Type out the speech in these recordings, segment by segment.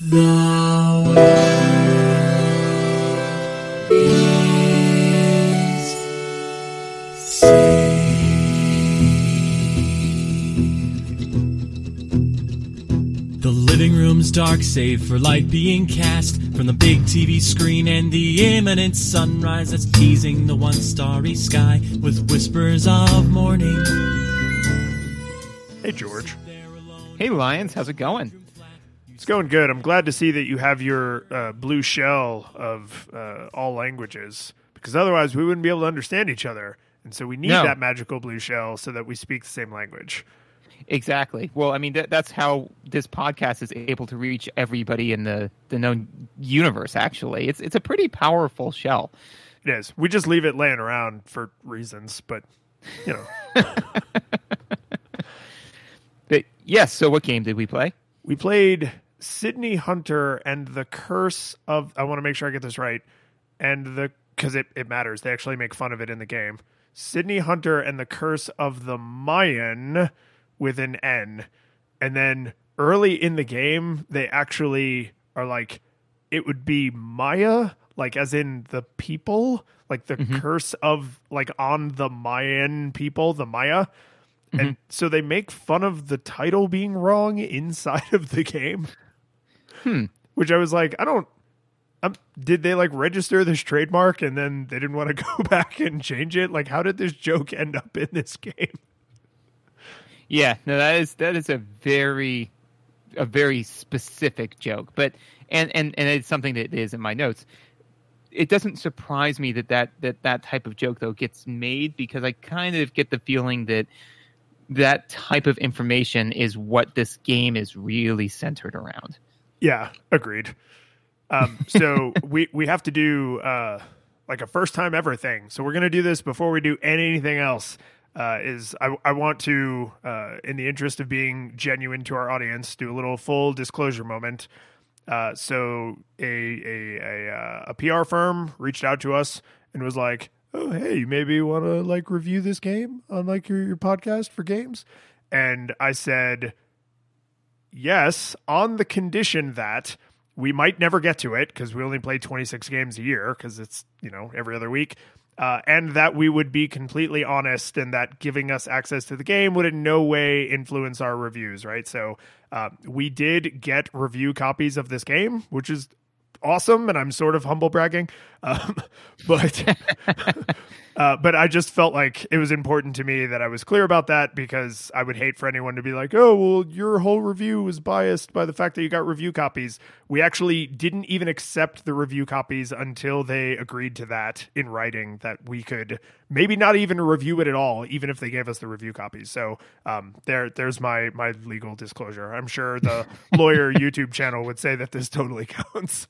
The world is The living room's dark, save for light being cast from the big TV screen and the imminent sunrise that's teasing the one starry sky with whispers of morning. Hey, George. Hey, Lions, how's it going? It's going good. I'm glad to see that you have your uh, blue shell of uh, all languages because otherwise we wouldn't be able to understand each other. And so we need No. that magical blue shell so that we speak the same language. Exactly. Well, I mean, that, that's how this podcast is able to reach everybody in the, the known universe, actually. It's, it's a pretty powerful shell. It is. We just leave it laying around for reasons, but you know, But yes, so what game did we play? we played Sydney Hunter and the Curse of. I want to make sure I get this right. And the because it, it matters. They actually make fun of it in the game. Sydney Hunter and the Curse of the Mayan with an N. And then early in the game, they actually are like, it would be Maya, like as in the people, like the mm-hmm. curse of like on the Mayan people, the Maya. And mm-hmm. so they make fun of the title being wrong inside of the game. Which I was like, I don't. Um, did they like register this trademark and then they didn't want to go back and change it? Like, how did this joke end up in this game? Yeah, no, that is that is a very a very specific joke, but and and and it's something that is in my notes. It doesn't surprise me that that that that type of joke though gets made because I kind of get the feeling that that type of information is what this game is really centered around. Yeah, agreed. Um, so we we have to do uh, like a first time ever thing. So we're gonna do this before we do anything else. Uh, is I, I want to, uh, in the interest of being genuine to our audience, do a little full disclosure moment. Uh, so a a a, uh, a PR firm reached out to us and was like, "Oh, hey, you maybe want to like review this game on like your your podcast for games?" And I said, yes, on the condition that we might never get to it because we only play 26 games a year because it's, you know, every other week. Uh, and that we would be completely honest and that giving us access to the game would in no way influence our reviews, right? So uh, we did get review copies of this game, which is awesome, and I'm sort of humble bragging. Um, but uh, but I just felt like it was important to me that I was clear about that because I would hate for anyone to be like, oh, well, your whole review was biased by the fact that you got review copies. We actually didn't even accept the review copies until they agreed to that in writing that we could maybe not even review it at all, even if they gave us the review copies. So um, there, there's my my legal disclosure. I'm sure the lawyer YouTube channel would say that this totally counts.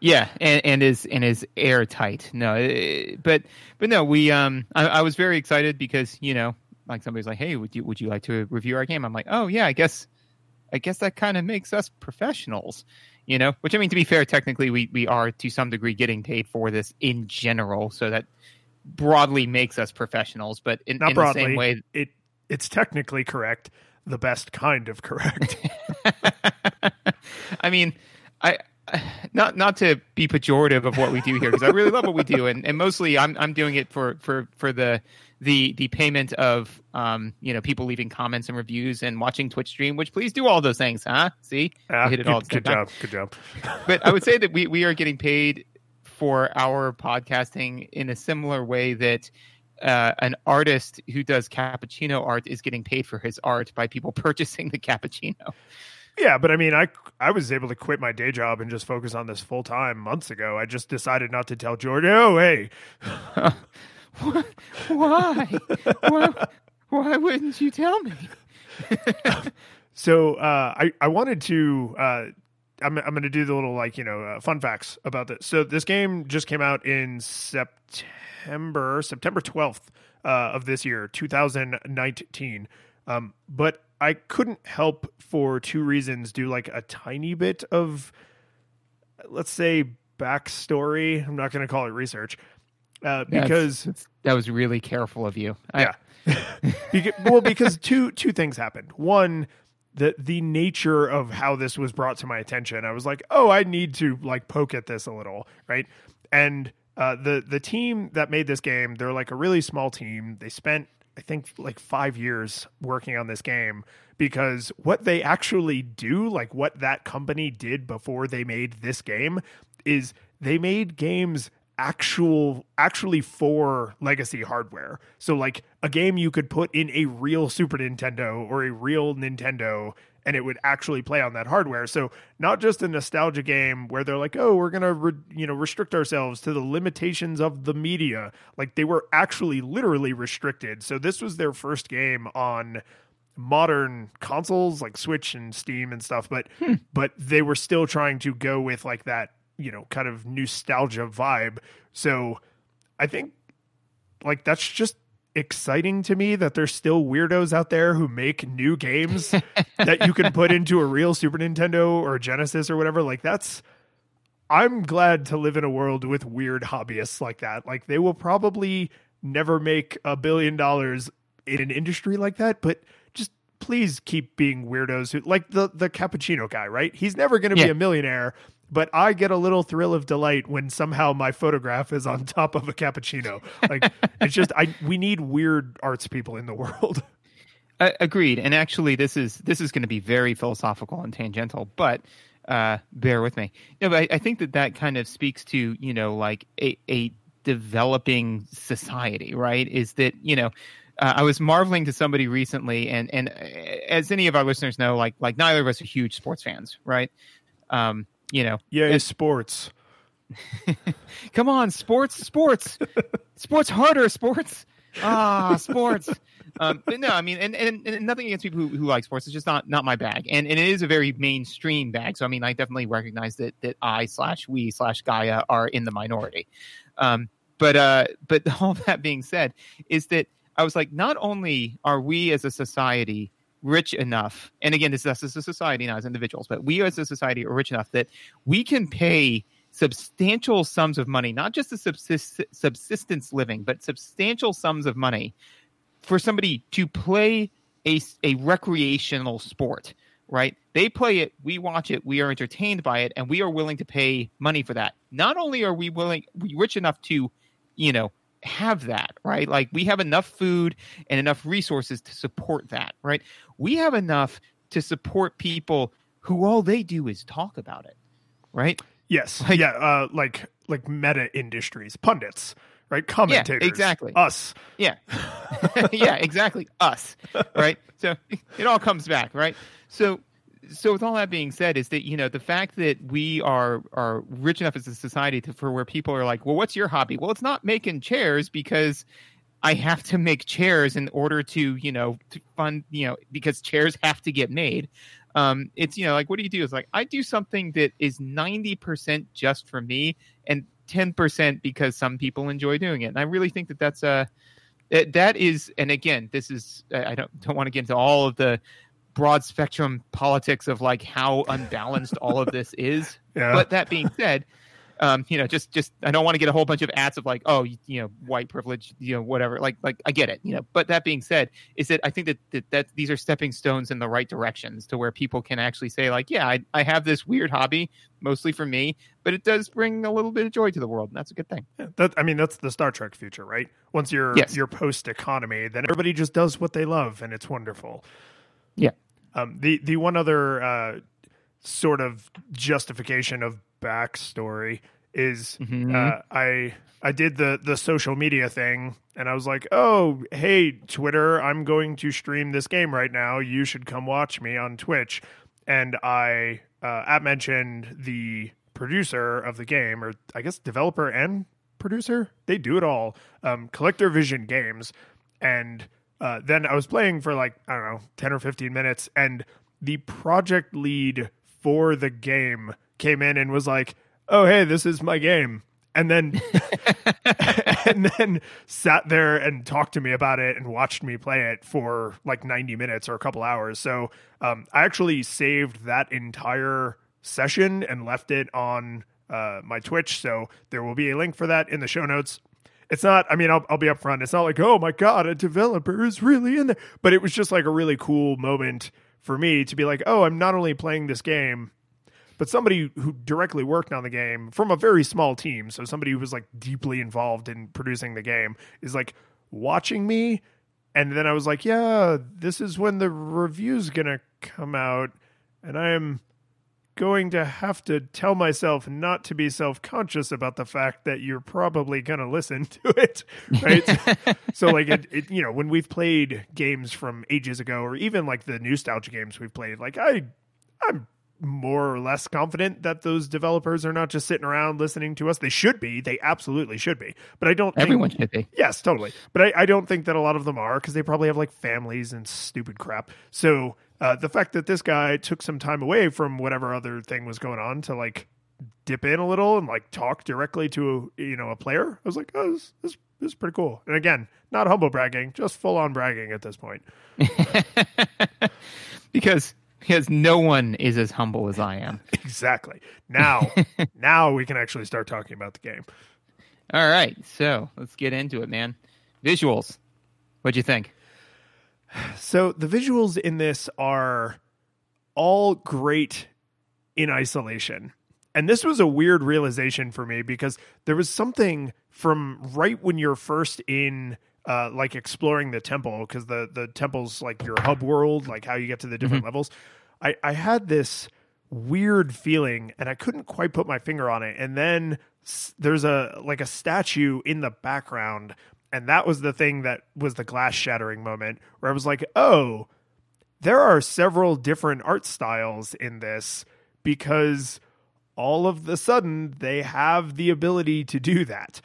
Yeah, and, and is and is airtight. No, eh, but but no, we um, I, I was very excited because you know, like somebody's like, hey, would you would you like to review our game? I'm like, oh yeah, I guess, I guess that kind of makes us professionals, you know. Which I mean, to be fair, technically we we are to some degree getting paid for this in general, so that broadly makes us professionals. But in, Not in broadly. the same way, It it's technically correct, the best kind of correct. I mean, I not not to be pejorative of what we do here because I really love what we do, and, and mostly I'm I'm doing it for for for the the the payment of um you know people leaving comments and reviews and watching Twitch stream. Which please do all those things, huh? See, Ah, hit it good, all. good time. job. Good job. But I would say that we we are getting paid for our podcasting in a similar way that. Uh, an artist who does cappuccino art is getting paid for his art by people purchasing the cappuccino. Yeah, but I mean, I I was able to quit my day job and just focus on this full time months ago. I just decided not to tell George, oh, hey, Why? why? Why wouldn't you tell me? So uh, I I wanted to uh, I'm I'm going to do the little like you know uh, fun facts about this. So this game just came out in September September 12th uh, of this year 2019. Um, but I couldn't help for two reasons do like a tiny bit of let's say backstory. I'm not going to call it research uh, because that's- that was really careful of you. I- yeah. Beca- well, because two two things happened. One, the the nature of how this was brought to my attention. I was like, oh, I need to like poke at this a little, right? And uh, the the team that made this game, they're like a really small team. They spent I think like five years working on this game because what they actually do, like what that company did before they made this game, is they made games actual actually for legacy hardware. So like a game you could put in a real Super Nintendo or a real Nintendo and it would actually play on that hardware. So not just a nostalgia game where they're like, "Oh, we're to re- you know restrict ourselves to the limitations of the media." Like they were actually literally restricted. So this was their first game on modern consoles like Switch and Steam and stuff, but hmm. but they were still trying to go with like that you know kind of nostalgia vibe. So I think like that's just exciting to me that there's still weirdos out there who make new games that you can put into a real Super Nintendo or Genesis or whatever. Like that's I'm glad to live in a world with weird hobbyists like that. Like they will probably never make a billion dollars in an industry like that, but just please keep being weirdos who like the the cappuccino guy, right? He's never going to yeah. be a millionaire, but I get a little thrill of delight when somehow my photograph is on top of a cappuccino. Like it's just I we need weird arts people in the world. Uh, agreed. And actually, this is this is going to be very philosophical and tangential, but uh, bear with me. No, but I, I, think that that kind of speaks to you know like a, a developing society, right? Is that you know. Uh, I was marveling to somebody recently, and and uh, as any of our listeners know, like like neither of us are huge sports fans, right? Um, you know, yeah, it's sports. Come on, sports, sports, sports harder, sports. Ah, sports. Um, but no, I mean, and, and, and nothing against people who, who, like sports. It's just not not my bag, and and it is a very mainstream bag. So I mean, I definitely recognize that that I slash we slash Gaia are in the minority. Um, but uh, but all that being said, is that I was like, not only are we as a society rich enough, and again, this is us as a society, not as individuals, but we as a society are rich enough that we can pay substantial sums of money, not just a subsist- subsistence living, but substantial sums of money for somebody to play a, a recreational sport, right? They play it, we watch it, we are entertained by it, and we are willing to pay money for that. Not only are we willing, we rich enough to, you know, have that, right? Like we have enough food and enough resources to support that, right? We have enough to support people who all they do is talk about it, right? Yes. Like, yeah. Uh, like like meta industries, pundits, right? Commentators. Yeah, exactly. Us. Yeah. yeah, exactly. Us. Right. So it all comes back, right? So so with all that being said, is that you know the fact that we are are rich enough as a society to, for where people are like, well, what's your hobby? Well, it's not making chairs because I have to make chairs in order to you know to fund you know because chairs have to get made. Um, it's you know like what do you do? It's like I do something that is ninety percent just for me and ten percent because some people enjoy doing it. And I really think that that's a that is and again this is I don't don't want to get into all of the broad spectrum politics of like how unbalanced all of this is. Yeah. But that being said, um, you know, just just I don't want to get a whole bunch of ads of like, oh, you, you, know, white privilege, you know, whatever. Like like I get it, you know. But that being said, is that I think that that, that these are stepping stones in the right directions to where people can actually say like, yeah, I, I have this weird hobby, mostly for me, but it does bring a little bit of joy to the world, and that's a good thing. Yeah, that I mean, that's the Star Trek future, right? Once you're yes. you're post economy, then everybody just does what they love, and it's wonderful. Yeah. Um, the the one other uh, sort of justification of backstory is mm-hmm. uh, I I did the the social media thing and I was like, "Oh, hey Twitter, I'm going to stream this game right now. You should come watch me on Twitch." And I uh, at mentioned the producer of the game, or I guess developer and producer. They do it all. Um, Collector Vision Games, and uh, then I was playing for like I don't know ten or fifteen minutes, and the project lead for the game came in and was like, "Oh hey, this is my game," and then and then sat there and talked to me about it and watched me play it for like ninety minutes or a couple hours. So um, I actually saved that entire session and left it on uh, my Twitch. So there will be a link for that in the show notes it's not i mean I'll, I'll be upfront it's not like oh my god a developer is really in there but it was just like a really cool moment for me to be like, oh, I'm not only playing this game, but somebody who directly worked on the game from a very small team, so somebody who was like deeply involved in producing the game, is like watching me. And then I was like, yeah, this is when the review's gonna come out, and I'm going to have to tell myself not to be self-conscious about the fact that you're probably going to listen to it right so like it, it, you know when we've played games from ages ago or even like the nostalgia games we've played like i i'm more or less confident that those developers are not just sitting around listening to us. They should be. They absolutely should be. But I don't. Everyone think, should be. Yes, totally. But I, I don't think that a lot of them are because they probably have like families and stupid crap. So uh, the fact that this guy took some time away from whatever other thing was going on to like dip in a little and like talk directly to a, you know a player, I was like, oh, this, this, this is pretty cool. And again, not humble bragging, just full on bragging at this point. because because no one is as humble as I am. exactly. Now, now we can actually start talking about the game. All right, so let's get into it, man. Visuals. What'd you think? So the visuals in this are all great in isolation. And this was a weird realization for me because there was something from right when you're first in uh, like exploring the temple because the the temple's like your hub world, like how you get to the different mm-hmm. levels. I I had this weird feeling and I couldn't quite put my finger on it. And then there's a like a statue in the background and that was the thing that was the glass shattering moment where I was like, "Oh, there are several different art styles in this because all of the sudden they have the ability to do that."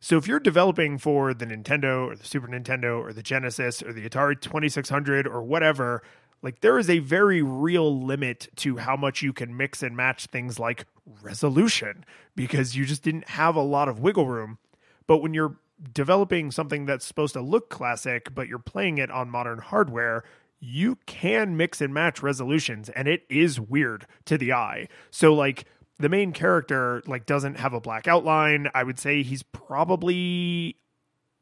So if you're developing for the Nintendo or the Super Nintendo or the Genesis or the Atari 2600 or whatever, like there is a very real limit to how much you can mix and match things like resolution because you just didn't have a lot of wiggle room. But when you're developing something that's supposed to look classic but you're playing it on modern hardware, you can mix and match resolutions and it is weird to the eye. So like the main character like doesn't have a black outline. I would say he's probably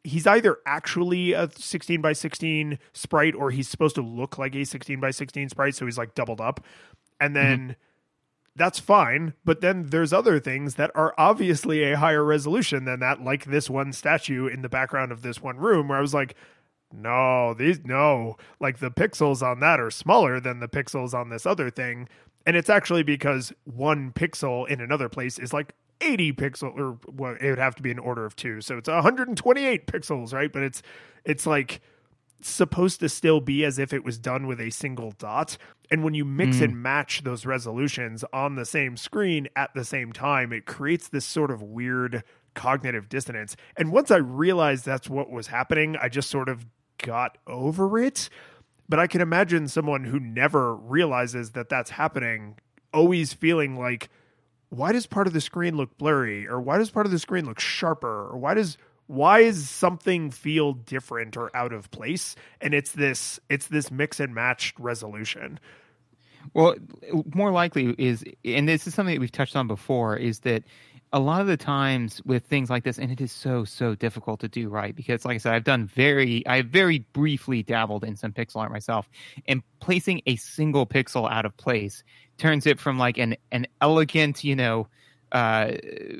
he's either actually a 16 by 16 sprite or he's supposed to look like a 16 by 16 sprite so he's like doubled up. And then mm-hmm. That's fine, but then there's other things that are obviously a higher resolution than that like this one statue in the background of this one room where I was like no, these no, like the pixels on that are smaller than the pixels on this other thing. And it's actually because one pixel in another place is like 80 pixel or well it would have to be an order of two. So it's 128 pixels right? But it's it's like supposed to still be as if it was done with a single dot and when you mix mm. and match those resolutions on the same screen at the same time it creates this sort of weird cognitive dissonance and once i realized that's what was happening i just sort of got over it but I can imagine someone who never realizes that that's happening always feeling like, why does part of the screen look blurry? Or why does part of the screen look sharper? Or why does why is something feel different or out of place? And it's this it's this mix and matched resolution. Well, more likely is, and this is something that we've touched on before, is that a lot of the times with things like this, and it is so so difficult to do right because, like I said, I've done very, I very briefly dabbled in some pixel art myself, and placing a single pixel out of place turns it from like an an elegant, you know, uh,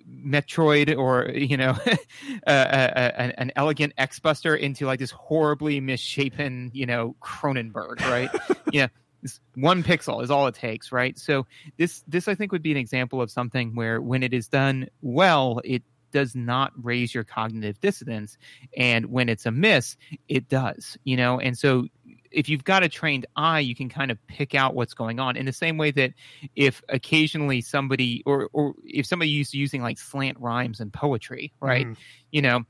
Metroid or you know, uh, uh, an, an, elegant X Buster into like this horribly misshapen, you know, Cronenberg, right? yeah, one pixel is all it takes, right? So this this I think would be an example of something where when it is done well, it does not raise your cognitive dissonance, and when it's a miss, it does. You know, and so if you've got a trained eye, you can kind of pick out what's going on in the same way that if occasionally somebody or or if somebody used using like slant rhymes and poetry, right? Mm. You know,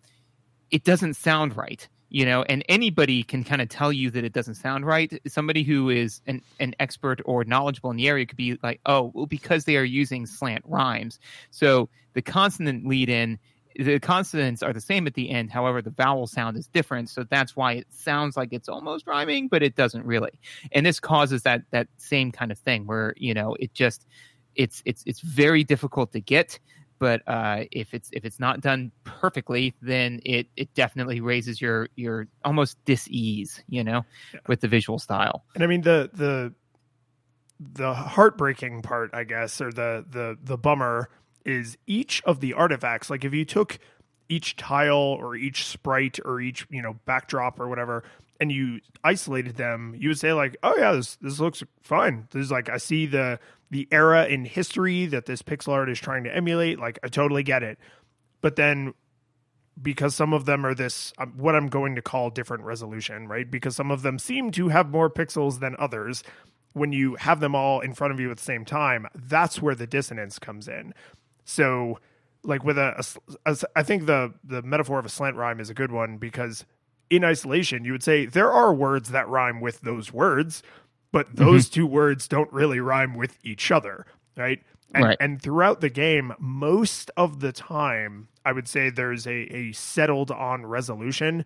it doesn't sound right you know and anybody can kind of tell you that it doesn't sound right somebody who is an, an expert or knowledgeable in the area could be like oh well because they are using slant rhymes so the consonant lead in the consonants are the same at the end however the vowel sound is different so that's why it sounds like it's almost rhyming but it doesn't really and this causes that that same kind of thing where you know it just it's it's it's very difficult to get but uh, if it's if it's not done perfectly, then it it definitely raises your your almost dis-ease, you know, yeah. with the visual style. And I mean the the the heartbreaking part, I guess, or the the the bummer is each of the artifacts. Like if you took each tile or each sprite or each you know backdrop or whatever and you isolated them you would say like oh yeah this this looks fine. This is like i see the the era in history that this pixel art is trying to emulate. Like i totally get it. But then because some of them are this um, what i'm going to call different resolution right? Because some of them seem to have more pixels than others when you have them all in front of you at the same time that's where the dissonance comes in so like with a, a, a I think the the metaphor of a slant rhyme is a good one because in isolation you would say there are words that rhyme with those words but mm-hmm. those mm-hmm. two words don't really rhyme with each other right and, right. and throughout the game most of the time i would say there's a, a settled on resolution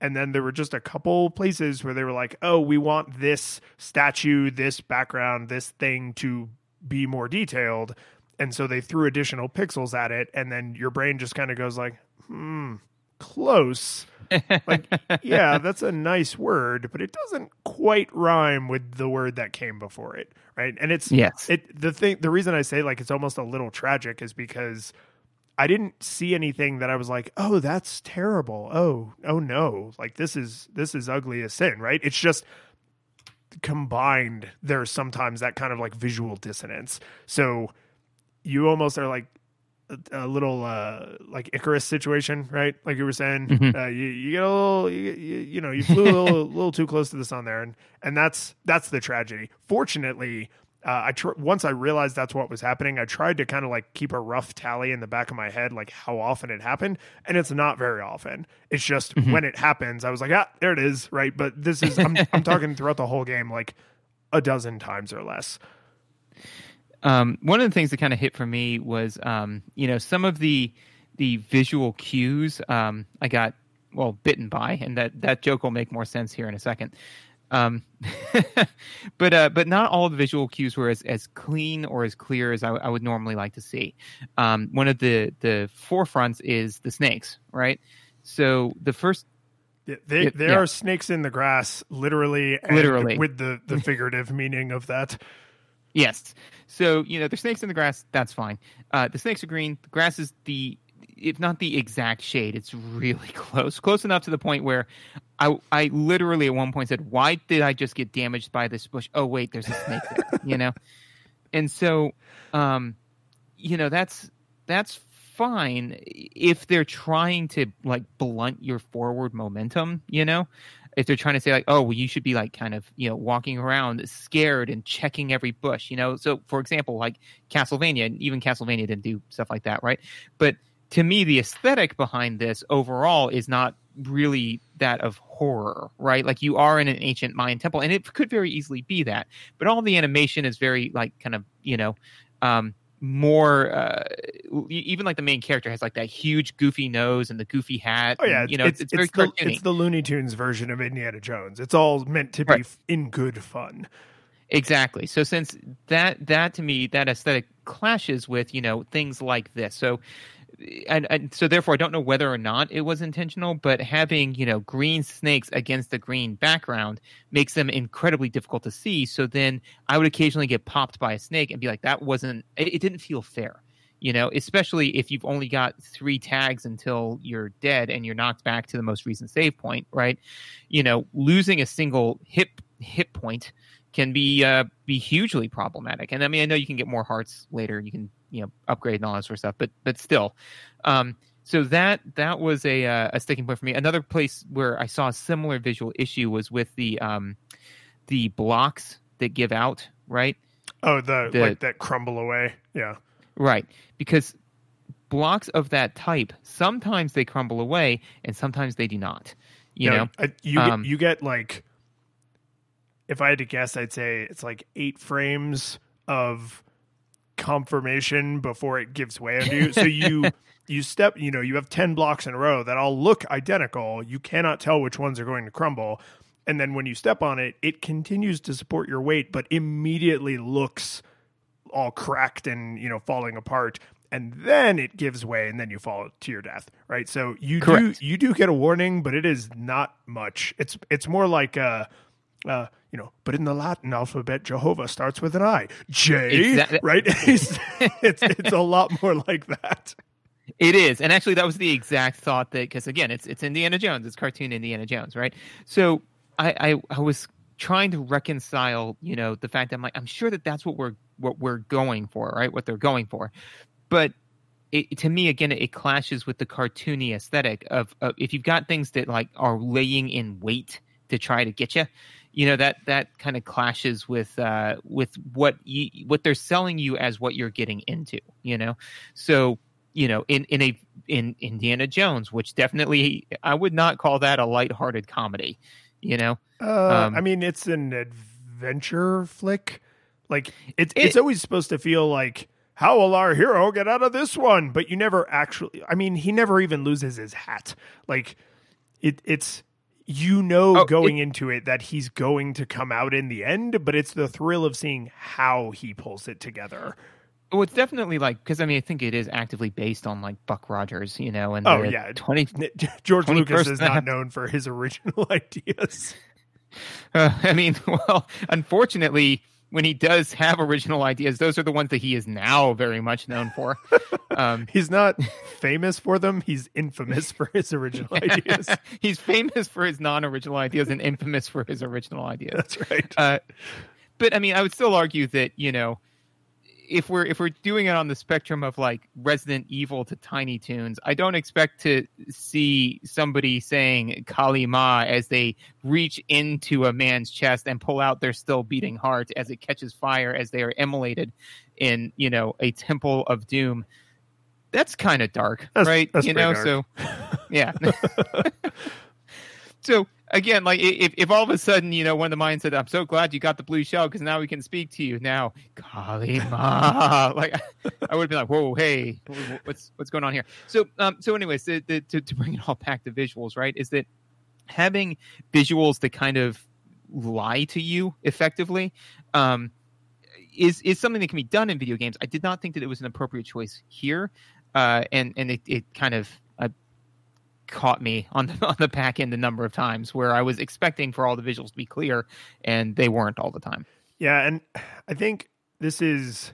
and then there were just a couple places where they were like oh we want this statue this background this thing to be more detailed and so they threw additional pixels at it and then your brain just kind of goes like hmm close. Like yeah that's a nice word but it doesn't quite rhyme with the word that came before it right? And it's yes. it the thing the reason i say like it's almost a little tragic is because i didn't see anything that i was like oh that's terrible. Oh oh no. Like this is this is ugly as sin right? It's just combined there's sometimes that kind of like visual dissonance. So you almost are like a, a little uh, like Icarus situation, right? Like you were saying, mm-hmm. uh, you, you get a little, you, you, you know, you flew a little, little too close to the sun there, and and that's that's the tragedy. Fortunately, uh, I tr- once I realized that's what was happening, I tried to kind of like keep a rough tally in the back of my head, like how often it happened, and it's not very often. It's just mm-hmm. when it happens, I was like, ah, there it is, right? But this is I'm I'm talking throughout the whole game, like a dozen times or less. Um, one of the things that kind of hit for me was, um, you know, some of the the visual cues um, I got well bitten by, and that that joke will make more sense here in a second. Um, but uh, but not all the visual cues were as, as clean or as clear as I, I would normally like to see. Um, one of the the forefronts is the snakes, right? So the first they, they, there yeah. are snakes in the grass, literally, literally, with the, the figurative meaning of that. Yes. So, you know, there's snakes in the grass. That's fine. Uh, the snakes are green. The grass is the, if not the exact shade, it's really close. Close enough to the point where I, I literally at one point said, why did I just get damaged by this bush? Oh, wait, there's a snake there, you know? And so, um, you know, that's, that's fine if they're trying to like blunt your forward momentum, you know? If they're trying to say like, oh, well, you should be like kind of you know walking around scared and checking every bush, you know. So for example, like Castlevania, and even Castlevania didn't do stuff like that, right? But to me, the aesthetic behind this overall is not really that of horror, right? Like you are in an ancient Mayan temple, and it could very easily be that. But all the animation is very like kind of you know. Um, more uh, even like the main character has like that huge goofy nose and the goofy hat. Oh yeah, and, you know it's, it's, it's very the, It's the Looney Tunes version of Indiana Jones. It's all meant to be in good fun. Exactly. So since that that to me that aesthetic clashes with you know things like this. So and, and, so therefore I don't know whether or not it was intentional, but having you know green snakes against a green background makes them incredibly difficult to see. So then I would occasionally get popped by a snake and be like, that wasn't. It, it didn't feel fair, you know. Especially if you've only got three tags until you're dead and you're knocked back to the most recent save point, right? You know, losing a single hit hit point can be uh, be hugely problematic. And I mean, I know you can get more hearts later. You can you know upgrade and all that sort of stuff. But but still, um, so that that was a uh, a sticking point for me. Another place where I saw a similar visual issue was with the um, the blocks that give out, right? Oh, the, the like that crumble away, yeah, right. Because blocks of that type sometimes they crumble away and sometimes they do not. You no, know, I, you um, get, you get like if I had to guess, I'd say it's like eight frames of confirmation before it gives way on you. So you you step, you know, you have 10 blocks in a row that all look identical. You cannot tell which ones are going to crumble. And then when you step on it, it continues to support your weight, but immediately looks all cracked and, you know, falling apart. And then it gives way and then you fall to your death. Right. So you Correct. do you do get a warning, but it is not much. It's it's more like uh uh you know, but in the Latin alphabet, Jehovah starts with an I. J, Exactly. right? it's, it's it's a lot more like that. It is, and actually, that was the exact thought that because again, it's it's Indiana Jones, it's cartoon Indiana Jones, right? So I, I I was trying to reconcile, you know, the fact that I'm like, I'm sure that that's what we're what we're going for, right? What they're going for, but it, to me, again, it clashes with the cartoony aesthetic of, of if you've got things that like are laying in wait to try to get you, you know that that kind of clashes with uh, with what you, what they're selling you as what you're getting into, you know. So you know, in in a in Indiana Jones, which definitely I would not call that a lighthearted comedy, you know. Uh, Um, I mean, it's an adventure flick. Like it's It- it's always supposed to feel like how will our hero get out of this one? But you never actually. I mean, he never even loses his hat. Like it, it's you know Oh, going into it that he's going to come out in the end, but it's the thrill of seeing how he pulls it together. Well, it's definitely like because I mean I think it is actively based on like Buck Rogers, you know, and Oh, yeah. twenty. George 21st Lucas is not known for his original ideas. Uh, I mean, well, unfortunately, when he does have original ideas, those are the ones that he is now very much known for. Um, He's not famous for them. He's infamous for his original ideas. he's famous for his non-original ideas and infamous for his original ideas. That's right. Uh, but I mean, I would still argue that you know, if we're if we're doing it on the spectrum of like Resident Evil to Tiny Toons, I don't expect to see somebody saying Kali Ma as they reach into a man's chest and pull out their still beating heart as it catches fire as they are immolated in you know a temple of doom. That's kind of dark, That's- right? that's you know, dark. so yeah. so again, like if, if all of a sudden, you know, one of the minds said, I'm so glad you got the blue shell because now we can speak to you now. Kali Ma. like I would be like, whoa, hey, what's what's going on here? So um so anyways, the, the, to, to bring it all back to visuals, right, is that having visuals that kind of lie to you effectively um is is something that can be done in video games. I did not think that it was an appropriate choice here. Uh and and it, it kind of caught me on the on the back end a number of times where I was expecting for all the visuals to be clear and they weren't all the time. Yeah, and I think this is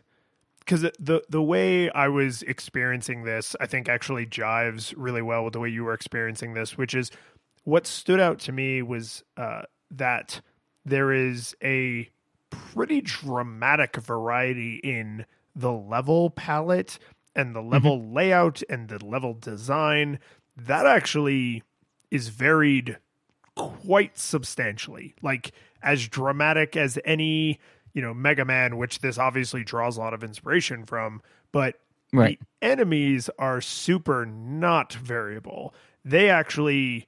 because the the way I was experiencing this, I think actually jives really well with the way you were experiencing this, which is what stood out to me was uh, that there is a pretty dramatic variety in the level palette and the level layout and the level design. That actually is varied quite substantially. Like as dramatic as any, you know, Mega Man, which this obviously draws a lot of inspiration from, but Right. the enemies are super not variable. They actually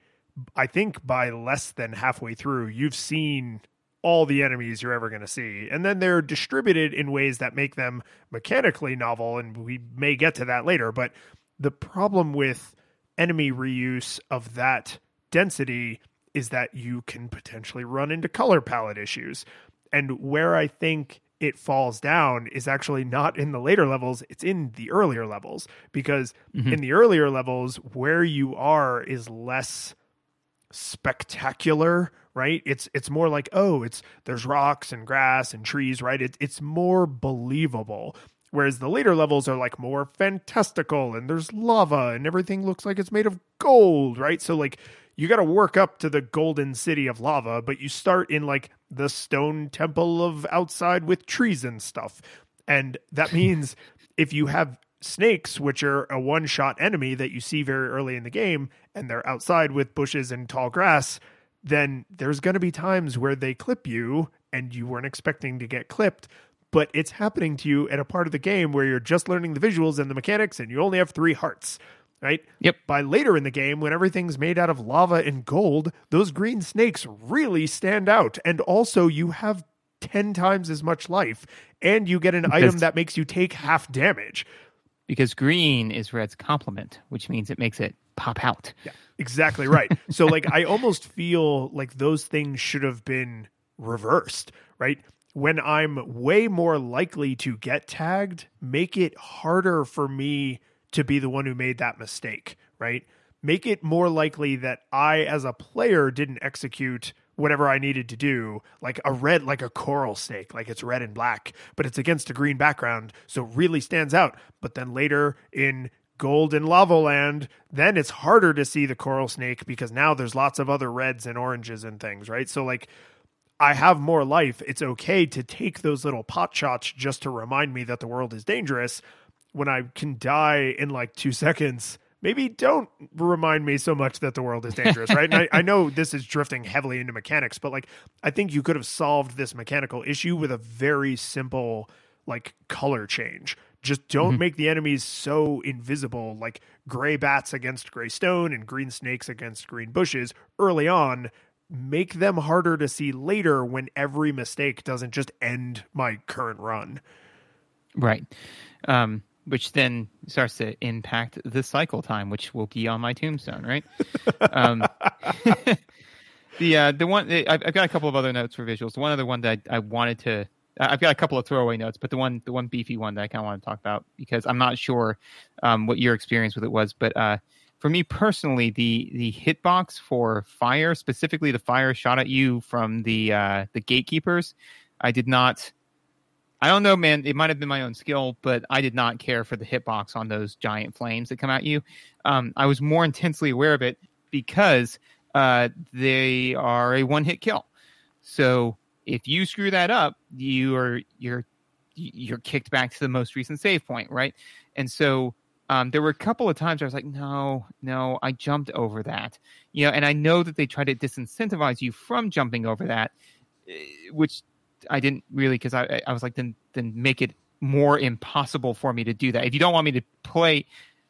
I think by less than halfway through, you've seen all the enemies you're ever going to see. And then they're distributed in ways that make them mechanically novel. And we may get to that later. But the problem with enemy reuse of that density is that you can potentially run into color palette issues. And where I think it falls down is actually not in the later levels, it's in the earlier levels. Because mm-hmm. in the earlier levels, where you are is less spectacular right it's it's more like oh it's there's rocks and grass and trees right it, it's more believable whereas the later levels are like more fantastical and there's lava and everything looks like it's made of gold right so like you got to work up to the golden city of lava but you start in like the stone temple of outside with trees and stuff and that means if you have snakes, which are a one shot enemy that you see very early in the game, and they're outside with bushes and tall grass, then there's going to be times where they clip you and you weren't expecting to get clipped. But it's happening to you at a part of the game where you're just learning the visuals and the mechanics, and you only have three hearts, right? Yep. By later in the game, when everything's made out of lava and gold, those green snakes really stand out. And also, you have 10 times as much life, and you get an item that makes you take half damage. Because green is red's complement, which means it makes it pop out. Yeah, exactly right. so like I almost feel like those things should have been reversed, right? When I'm way more likely to get tagged, make it harder for me to be the one who made that mistake, right? Make it more likely that I as a player didn't execute whatever I needed to do, like a red, like a coral snake, like it's red and black, but it's against a green background, so it really stands out. But then later in Gold and Lava Land, then it's harder to see the coral snake because now there's lots of other reds and oranges and things, right? So like I have more life. It's okay to take those little pot shots just to remind me that the world is dangerous when I can die in like two seconds maybe don't remind me so much that the world is dangerous, right? and I, I, know this is drifting heavily into mechanics, but like I think you could have solved this mechanical issue with a very simple like color change. Just don't mm-hmm. make the enemies so invisible, like gray bats against gray stone and green snakes against green bushes early on. Make them harder to see later when every mistake doesn't just end my current run. Right. Um, which then starts to impact the cycle time, which will be on my tombstone, right? um, the uh, the one I've, I've, got a couple of other notes for visuals. The one other one that I, I, wanted to I've got a couple of throwaway notes, but the one the one beefy one that I kind of want to talk about because I'm not sure um, what your experience with it was, but uh, for me personally, the the hitbox for fire, specifically the fire shot at you from the uh, the gatekeepers, I did not I don't know, man. It might have been my own skill, but I did not care for the hitbox on those giant flames that come at you. Um, I was more intensely aware of it because uh, they are a one-hit kill. So if you screw that up, you are you're you're kicked back to the most recent save point, right? And so um, there were a couple of times I was like, no, no, I jumped over that, you know. And I know that they try to disincentivize you from jumping over that, eh, which I didn't really because I I was like then then make it more impossible for me to do that. If you don't want me to play,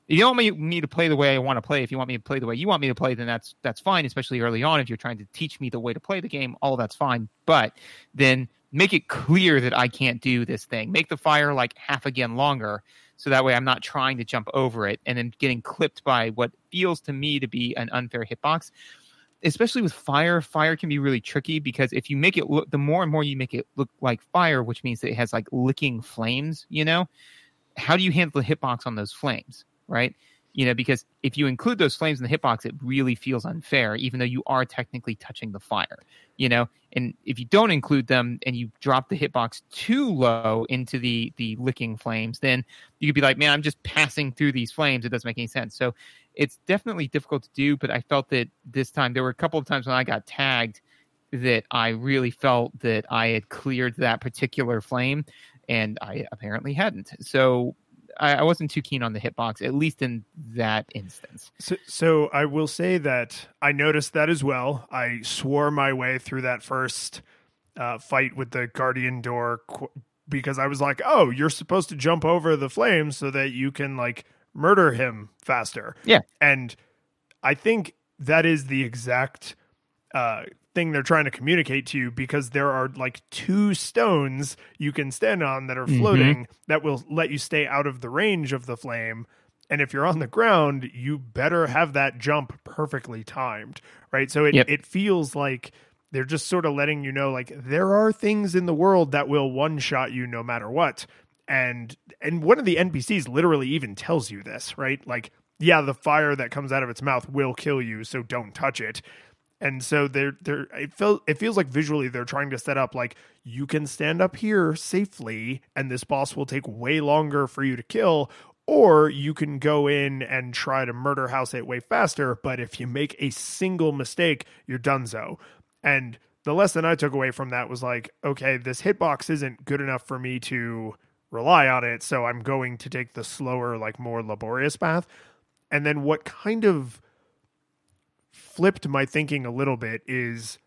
if you don't want me, me to play the way I want to play, if you want me to play the way you want me to play, then that's that's fine. Especially early on, if you're trying to teach me the way to play the game, all that's fine. But then make it clear that I can't do this thing. Make the fire like half again longer, so that way I'm not trying to jump over it and then getting clipped by what feels to me to be an unfair hitbox especially with fire, fire can be really tricky because if you make it look, the more and more you make it look like fire, which means that it has like licking flames, you know, how do you handle the hitbox on those flames, right? You know, because if you include those flames in the hitbox, it really feels unfair, even though you are technically touching the fire, you know. And if you don't include them and you drop the hitbox too low into the the licking flames, then you could be like, man, I'm just passing through these flames. It doesn't make any sense. So it's definitely difficult to do, but I felt that this time there were a couple of times when I got tagged that I really felt that I had cleared that particular flame, and I apparently hadn't. So I, I wasn't too keen on the hitbox, at least in that instance. So, so I will say that I noticed that as well. I swore my way through that first uh, fight with the guardian door qu- because I was like, "Oh, you're supposed to jump over the flames so that you can like." murder him faster. Yeah. And I think that is the exact uh, thing they're trying to communicate to you because there are like two stones you can stand on that are mm-hmm. floating mm-hmm. that will let you stay out of the range of the flame. And if you're on the ground, you better have that jump perfectly timed, right? So it, yep. it feels like they're just sort of letting you know like there are things in the world that will one shot you no matter what and and one of the npcs literally even tells you this right like yeah the fire that comes out of its mouth will kill you so don't touch it and so they're they're it feels it feels like visually they're trying to set up like you can stand up here safely and this boss will take way longer for you to kill or you can go in and try to murder house it way faster but if you make a single mistake you're done so and the lesson i took away from that was like okay this hitbox isn't good enough for me to rely on it. So I'm going to take the slower, like more laborious path. And then what kind of flipped my thinking a little bit is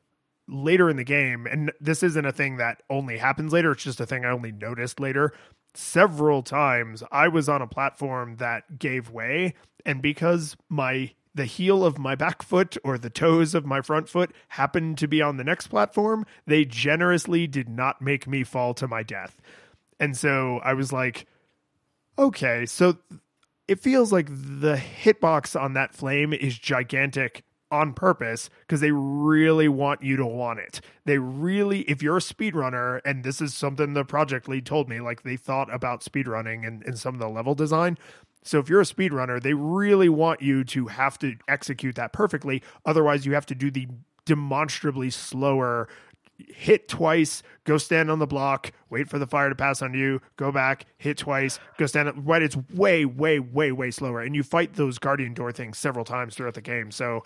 later in the game, and this isn't a thing that only happens later, it's just a thing I only noticed later. Several times I was on a platform that gave way, and because my the heel of my back foot or the toes of my front foot happened to be on the next platform, they generously did not make me fall to my death. And so I was like, okay, so it feels like the hitbox on that flame is gigantic on purpose because they really want you to want it. They really, if you're a speedrunner, and this is something the project lead told me, like they thought about speedrunning and, and some of the level design. So if you're a speedrunner, they really want you to have to execute that perfectly. Otherwise, you have to do the demonstrably slower hit twice, go stand on the block, wait for the fire to pass on you, go back, hit twice, go stand up. Right, it's way, way, way, way slower, and you fight those guardian door things several times throughout the game. So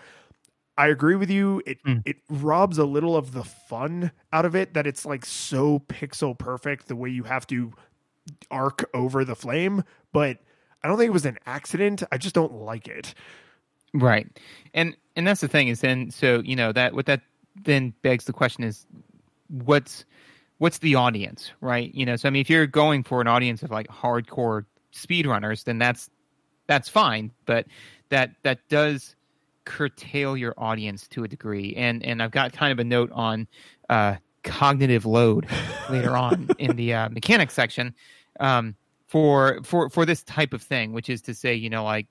I agree with you. It Mm. it robs a little of the fun out of it that it's like so pixel perfect the way you have to arc over the flame, but I don't think it was an accident. I just don't like it. Right. And and that's the thing is then so you know that what that then begs the question is what's what's the audience, right? You know, so I mean if you're going for an audience of like hardcore speedrunners, then that's that's fine, but that that does curtail your audience to a degree. And and I've got kind of a note on uh cognitive load later on in the uh, mechanics section um for for for this type of thing, which is to say, you know, like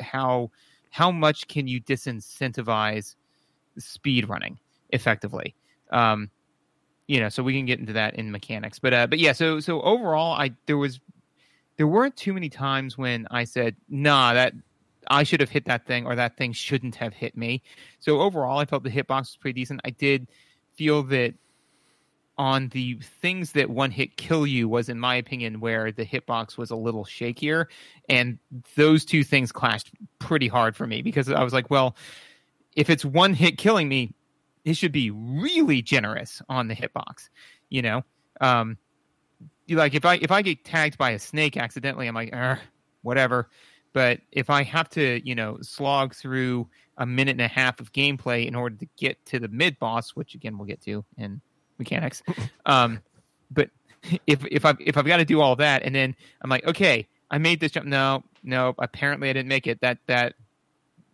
how how much can you disincentivize speed running effectively um you know so we can get into that in mechanics but uh but yeah so so overall i there was there weren't too many times when i said nah that i should have hit that thing or that thing shouldn't have hit me. So overall i felt the hitbox was pretty decent. I did feel that on the things that one hit kill you was in my opinion where the hitbox was a little shakier. And those two things clashed pretty hard for me because i was like well if it's one hit killing me it should be really generous on the hitbox you know? Um like if i if i get tagged by a snake accidentally i'm like whatever but if i have to you know slog through a minute and a half of gameplay in order to get to the mid boss which again we'll get to in mechanics um but if if i if i've got to do all that and then i'm like okay i made this jump. No no apparently i didn't make it. That that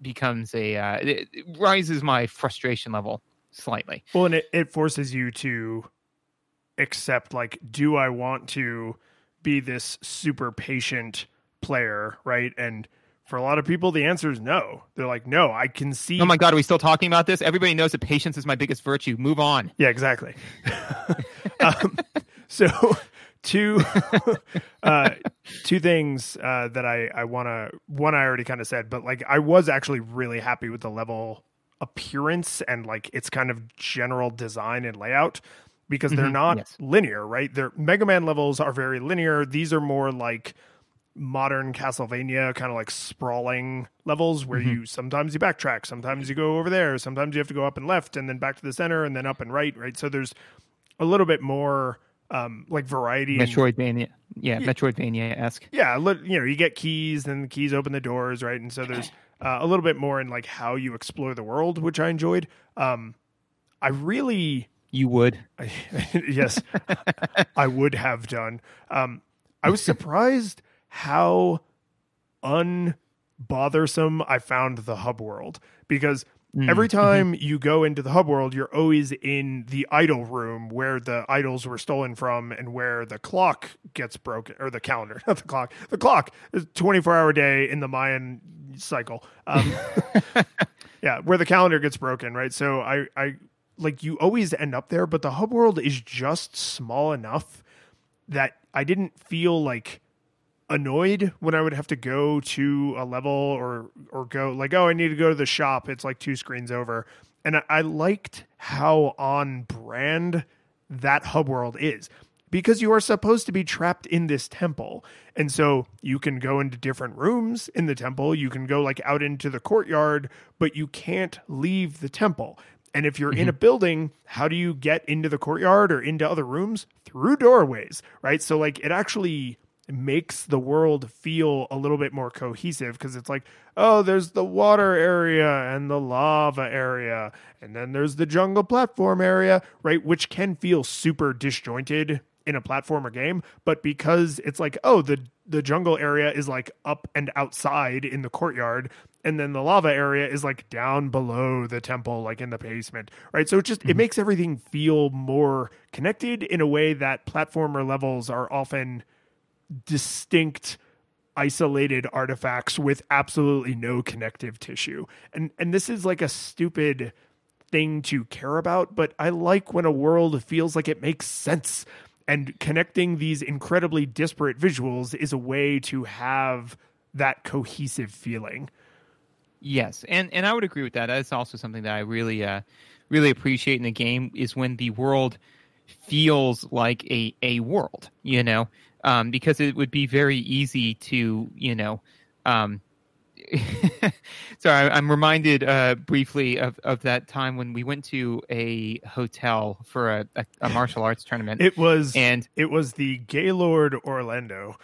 becomes a uh, it, it rises my frustration level slightly. Well, and it, it forces you to accept like, do I want to be this super patient player, right? And for a lot of people, the answer is no. They're like, no, I can see. oh my god are we still talking about this everybody knows that patience is my biggest virtue move on Yeah, exactly. um, so, two uh, two things uh, that I I want to one I already kind of said, but like I was actually really happy with the level appearance and like its kind of general design and layout because they're Mhm, not yes. linear, right? Their Mega Man levels are very linear. These are more like modern Castlevania kind of like sprawling levels where Mhm. you sometimes you backtrack, sometimes you go over there, sometimes you have to go up and left and then back to the center and then up and right, right? So there's a little bit more um like variety metroidvania yeah, Yeah. metroidvania-esque yeah, you know, you get keys and the keys open the doors, right? And so there's uh, a little bit more in like how you explore the world, which I enjoyed. Um I really you would I, yes, I would have done. Um, I was surprised how unbothersome I found the hub world because Mm, every mhm. time you go into the hub world, you're always in the idol room where the idols were stolen from and where the clock gets broken or the calendar, not the clock. The clock is 24 hour day in the Mayan cycle. Um, yeah, where the calendar gets broken, right? So I, I like you always end up there, but the hub world is just small enough that I didn't feel like annoyed when I would have to go to a level or or go like oh I need to go to the shop. It's like two screens over, and I, I liked how on brand that hub world is because you are supposed to be trapped in this temple. And so you can go into different rooms in the temple, you can go like out into the courtyard, but you can't leave the temple. And if you're in mm-hmm. a building, how do you get into the courtyard or into other rooms? Through doorways, right? So like it actually makes the world feel a little bit more cohesive because it's like, oh, there's the water area and the lava area, and then there's the jungle platform area, right? Which can feel super disjointed in a platformer game, but because it's like, oh, the the jungle area is like up and outside in the courtyard, and then the lava area is like down below the temple, like in the basement, right? So it just it mm-hmm. makes everything feel more connected in a way that platformer levels are often distinct isolated artifacts with absolutely no connective tissue. And and this is like a stupid thing to care about, but I like when a world feels like it makes sense. And connecting these incredibly disparate visuals is a way to have that cohesive feeling. Yes, and and I would agree with that. That's also something that I really uh, really appreciate in the game is when the world feels like a a world, you know, um, because it would be very easy to you know. Um, so I, am reminded uh, briefly of, of that time when we went to a hotel for a, a, a martial arts tournament. It was and it was the Gaylord Orlando.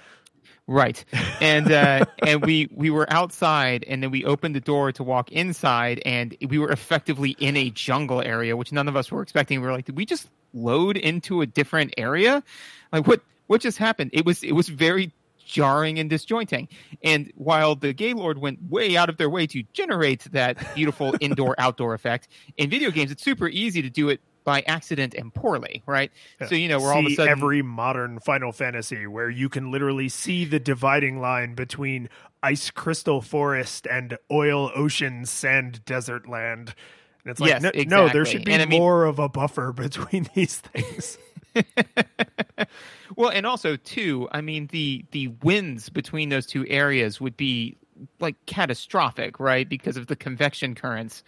Right, and uh, and we we were outside, and then we opened the door to walk inside, and we were effectively in a jungle area, which none of us were expecting. We were like, did we just load into a different area? Like what what just happened? It was it was very jarring and disjointing. And while the Gaylord went way out of their way to generate that beautiful indoor outdoor effect, in video games it's super easy to do it by accident and poorly, right? Yeah. So you know we're see all of a sudden every modern Final Fantasy where you can literally see the dividing line between ice crystal forest and oil ocean sand desert land. And it's like Yes, no, no, there should be I mean- more of a buffer between these things. well, and also too, I mean the the winds between those two areas would be like catastrophic, right? Because of the convection currents,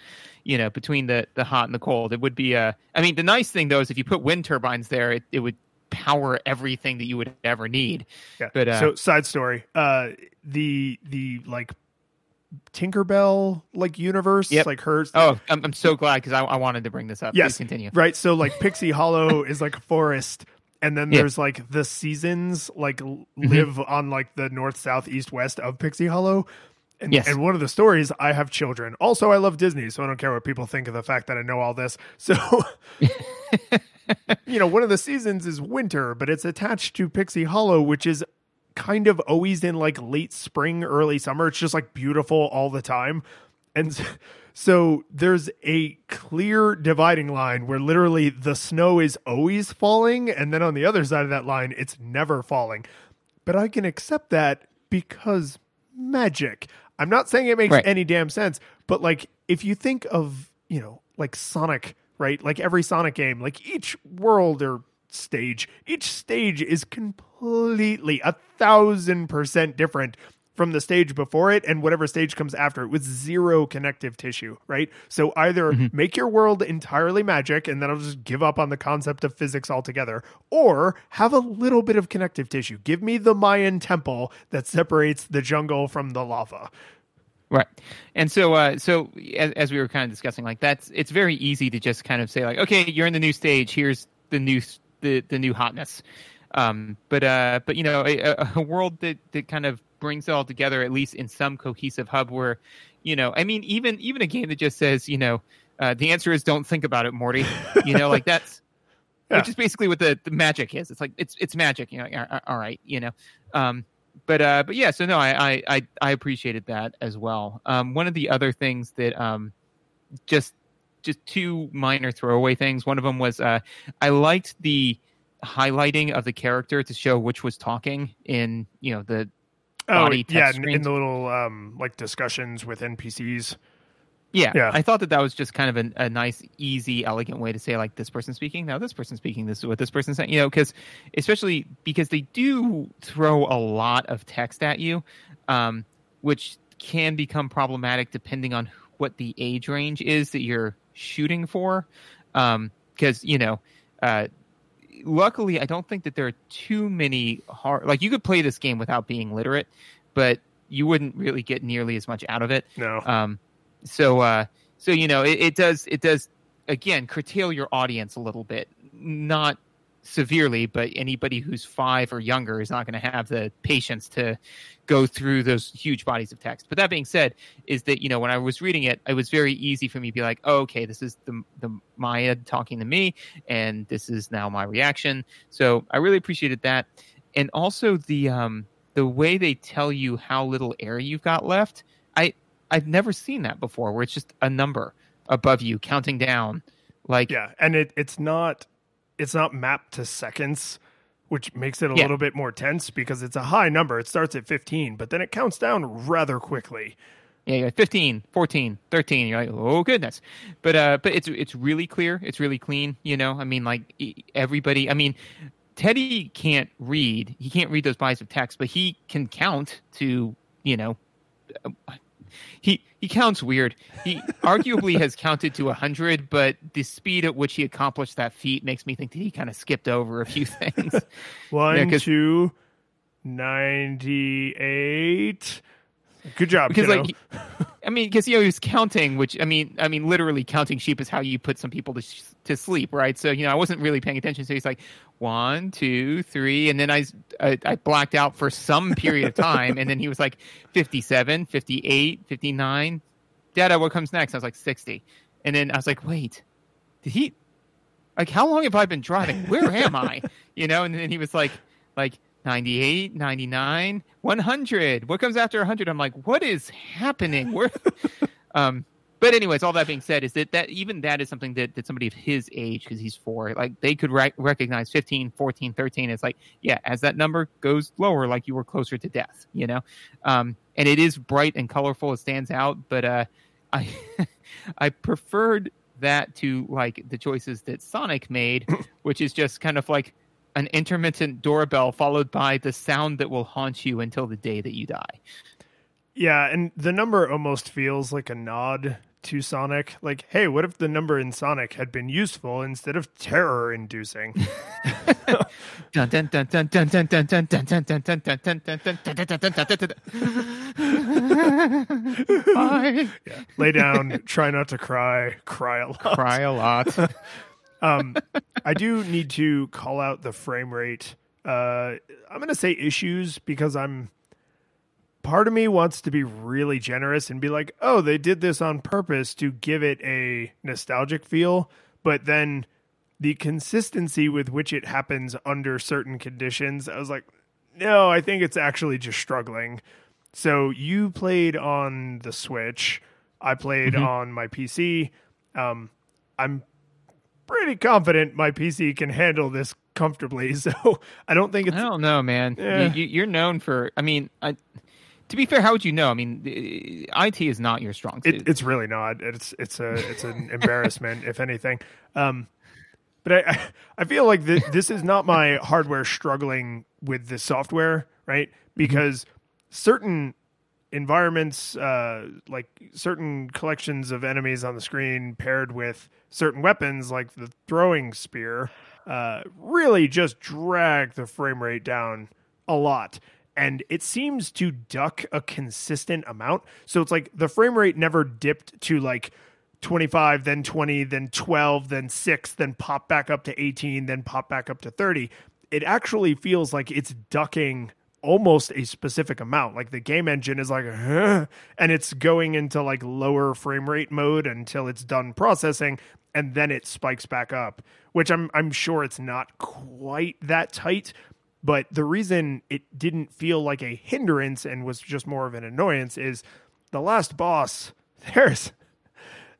you know, between the the hot and the cold. It would be a. I mean, the nice thing though is if you put wind turbines there, it, it would power everything that you would ever need. Yeah. But, uh, so side story, uh, the the like Tinkerbell like universe, Yep. like hers. Oh, I'm, I'm so glad because I, I wanted to bring this up. yes, Please continue. right. So like Pixie Hollow is like a forest, and then Yeah. there's like the seasons like l- mm-hmm. live on like the north, south, east, west of Pixie Hollow. And, Yes. and one of the stories, I have children. Also, I love Disney, so I don't care what people think of the fact that I know all this. So, you know, one of the seasons is winter, but it's attached to Pixie Hollow, which is kind of always in like late spring, early summer. It's just like beautiful all the time. And so there's a clear dividing line where literally the snow is always falling. And then on the other side of that line, it's never falling. But I can accept that because magic. I'm not saying it makes Right. any damn sense, but like if you think of, you know, like Sonic, right? Like every Sonic game, like each world or stage, each stage is completely a thousand percent different from the stage before it and whatever stage comes after it with zero connective tissue, right? So either make your world entirely magic and then I'll just give up on the concept of physics altogether, or have a little bit of connective tissue. Give me the Mayan temple that separates the jungle from the lava. Right. And so, uh, so as, as we were kind of discussing, like that's it's very easy to just kind of say like, okay, you're in the new stage. Here's the new the the new hotness. Um, but uh, but you know, a, a- world that that kind of brings it all together, at least in some cohesive hub, where you know, I mean, even even a game that just says, you know, uh, the answer is don't think about it, Morty. You know, like that's. Yeah. Which is basically what the, the magic is. It's like it's it's magic. You know, a- all right, you know. Um, but uh, but yeah, so no, I, I I I appreciated that as well. Um, one of the other things that um, just just two minor throwaway things. One of them was uh, I liked the highlighting of the character to show which was talking in you know the body Oh, yeah, in, in the little um like discussions with NPCs. Yeah, Yeah. I thought that that was just kind of a, a nice, easy, elegant way to say like this person speaking. Now this person speaking. This is what this person's saying. You know, because especially because they do throw a lot of text at you, um, which can become problematic depending on what the age range is that you're shooting for. Because you know, uh, luckily, I don't think that there are too many hard. Like you could play this game without being literate, but you wouldn't really get nearly as much out of it No. um so uh so you know it, it does it does again curtail your audience a little bit not severely but anybody who's five or younger is not going to have the patience to go through those huge bodies of text but that being said is that you know when i was reading it it was very easy for me to be like oh, okay this is the the maya talking to me and this is now my reaction so i really appreciated that and also the um the way they tell you how little air you've got left i I've never seen that before, where it's just a number above you counting down. Like, Yeah, and it it's not it's not mapped to seconds, which makes it a Yeah. little bit more tense because it's a high number. It starts at 15, but then it counts down rather quickly. yeah, you're like 15, 14, 13. You're like, oh goodness. But uh, but it's it's really clear. It's really clean. You know, I mean, like everybody. I mean, Teddy can't read. He can't read those bodies of text, but he can count to you know. He he counts weird. He arguably has counted to hundred, but the speed at which he accomplished that feat makes me think that he kind of skipped over a few things. One, Yeah, two, ninety-eight. Good job, because kiddo. like I mean, because you know he was counting, which I mean, I mean, literally counting sheep is how you put some people to sh- to sleep, right? So you know, I wasn't really paying attention. So he's like one, two, three, and then I, I I blacked out for some period of time, and then he was like 57, 58, 59. Dada, what comes next? I was like sixty, and then I was like, wait, did he? Like, how long have I been driving? Where am I? You know, and then he was like, like 98, 99, 100. What comes after 100? I'm like, what is happening? Where? um, but anyways, all that being said, is that, that even that is something that, that somebody of his age, because he's four, like they could rec- recognize 15, 14, 13. It's like, yeah, as that number goes lower, like you were closer to death, you know? Um, and it is bright and colorful. It stands out, but uh, I, I preferred that to like the choices that Sonic made, which is just kind of like an intermittent doorbell followed by the sound that will haunt you until the day that you die. Yeah, and the number almost feels like a nod to Sonic. Like, hey, what if the number in Sonic had been useful instead of terror inducing? Bye. Lay down, try not to cry, cry a lot. Cry a lot. Um, I do need to call out the frame rate. Uh, I'm going to say issues because I'm. Part of me wants to be really generous and be like, oh, they did this on purpose to give it a nostalgic feel. But then the consistency with which it happens under certain conditions, I was like, no, I think it's actually just struggling. So you played on the Switch. I played on my PC. Um, I'm pretty confident my PC can handle this comfortably. So I don't think it's I don't know, man. Yeah. You, you're known for. I mean, I, to be fair, how would you know? I mean, IT is not your strong suit. it, it's really not. It's it's a it's an embarrassment if anything. Um, but I I- feel like th- this is not my hardware struggling with the software, right? Because certain environments, uh, like certain collections of enemies on the screen paired with certain weapons, like the throwing spear, uh, really just drag the frame rate down a lot. And it seems to duck a consistent amount. So it's like the frame rate never dipped to like 25, then 20, then 12, then 6, then pop back up to 18, then pop back up to 30. It actually feels like it's ducking almost a specific amount. Like the game engine is like, huh, and it's going into like lower frame rate mode until it's done processing, and then it spikes back up. Which I'm I'm sure it's not quite that tight, but the reason it didn't feel like a hindrance and was just more of an annoyance is the last boss. There's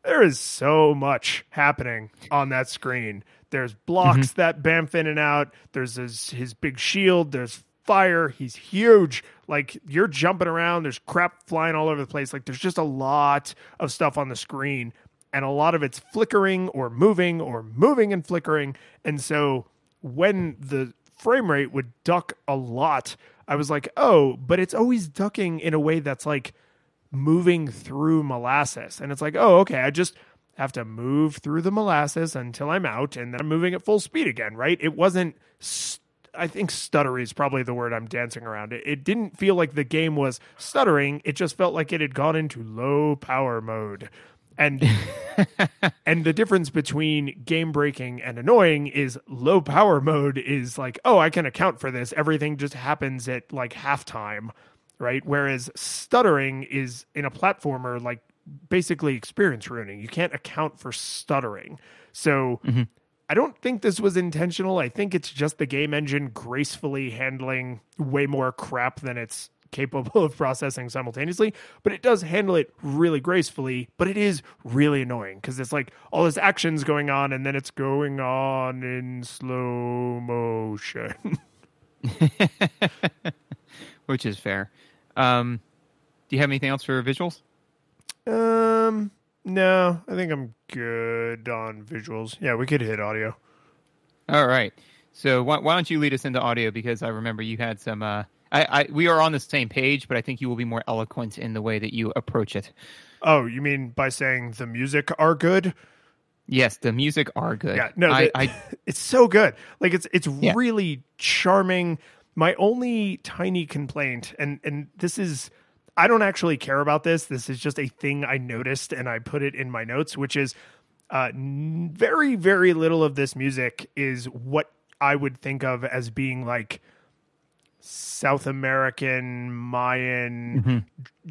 there is so much happening on that screen. There's mm-hmm. blocks that bamf in and out. There's his, his big shield. There's fire. He's huge. Like you're jumping around. There's crap flying all over the place. Like there's just a lot of stuff on the screen, and a lot of it's flickering or moving or moving and flickering. And so when the frame rate would duck a lot, I was like, oh, but it's always ducking in a way that's like moving through molasses. And it's like, oh, okay, I just have to move through the molasses until I'm out and then I'm moving at full speed again, right? It wasn't, st- I think stuttery is probably the word I'm dancing around. It, it didn't feel like the game was stuttering. It just felt like it had gone into low power mode. And and the difference between game breaking and annoying is low power mode is like, oh, I can account for this. Everything just happens at like halftime, right? Whereas stuttering is in a platformer like basically experience ruining. You can't account for stuttering. So mm-hmm. I don't think this was intentional. I think it's just the game engine gracefully handling way more crap than it's capable of processing simultaneously, but it does handle it really gracefully, but it is really annoying because it's like all this action's going on and then it's going on in slow motion. which is fair. Um, do you have anything else for visuals? um no, I think I'm good on visuals. Yeah, we could hit audio. All right. So why, why don't you lead us into audio because I remember you had some. Uh, I, I we are on the same page, but I think you will be more eloquent in the way that you approach it. Oh, you mean by saying the music are good? Yes, the music are good. Yeah, no, I, the- I it's so good. Like it's it's Yeah. really charming. My only tiny complaint, and and this is, I don't actually care about this. This is just a thing I noticed, and I put it in my notes, which is, uh, n- very very little of this music is what I would think of as being like South American Mayan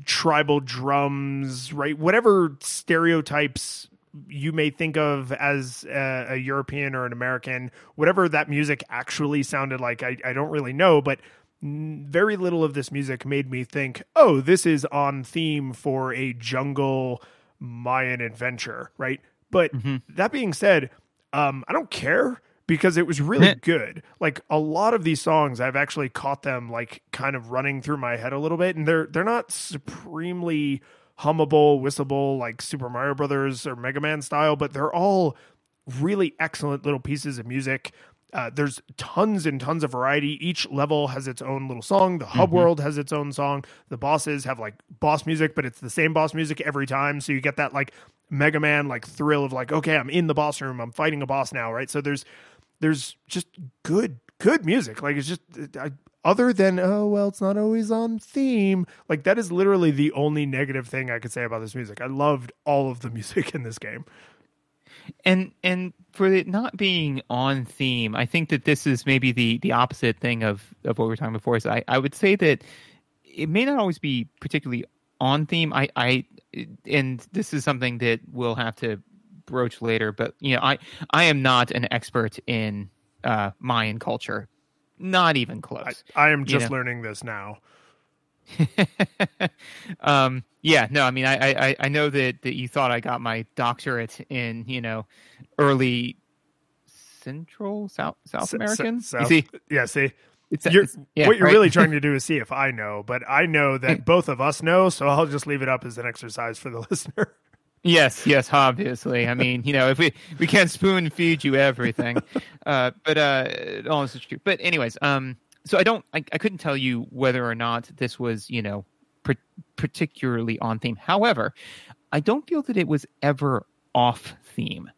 tribal drums, right? Whatever stereotypes you may think of as a, a European or an American, whatever that music actually sounded like, I, I don't really know, but very little of this music made me think, oh, this is on theme for a jungle Mayan adventure, right? But that being said, um, I don't care because it was really good. Like a lot of these songs, I've actually caught them like kind of running through my head a little bit, and they're they're not supremely hummable, whistleable like Super Mario Brothers or Mega Man style, but they're all really excellent little pieces of music. Uh, there's tons and tons of variety. Each level has its own little song. The hub world has its own song. The bosses have like boss music, but it's the same boss music every time. So you get that like Mega Man like thrill of like, okay, I'm in the boss room. I'm fighting a boss now, right? So there's there's just good good music. Like it's just I, other than oh well, it's not always on theme. Like that is literally the only negative thing I could say about this music. I loved all of the music in this game. And and for it not being on theme, I think that this is maybe the the opposite thing of of what we were talking before. So I I would say that it may not always be particularly on theme. I I and this is something that we'll have to broach later. But you know, I I am not an expert in uh, Mayan culture, not even close. I, I am just know. learning this now. um, yeah, no, I mean, I, I, I know that, that you thought I got my doctorate in, you know, early Central South South S- American. s- South- see, Yeah, see, it's, you're, it's- yeah, what you're right? really trying to do is see if I know, but I know that both of us know, so I'll just leave it up as an exercise for the listener. Yes, yes, obviously. I mean, you know, if we we can't spoon feed you everything, uh, but uh, all this is true. But anyways, um, so I don't, I, I couldn't tell you whether or not this was, you know, par- particularly on theme. However, I don't feel that it was ever off theme.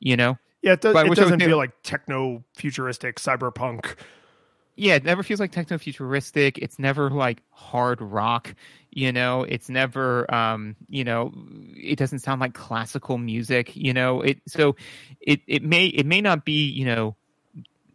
You know, Yeah, it, does, it which I would doesn't feel like techno futuristic cyberpunk. yeah, it never feels like techno futuristic. It's never like hard rock. You know, it's never, um, you know, it doesn't sound like classical music. You know, it so it it may it may not be you know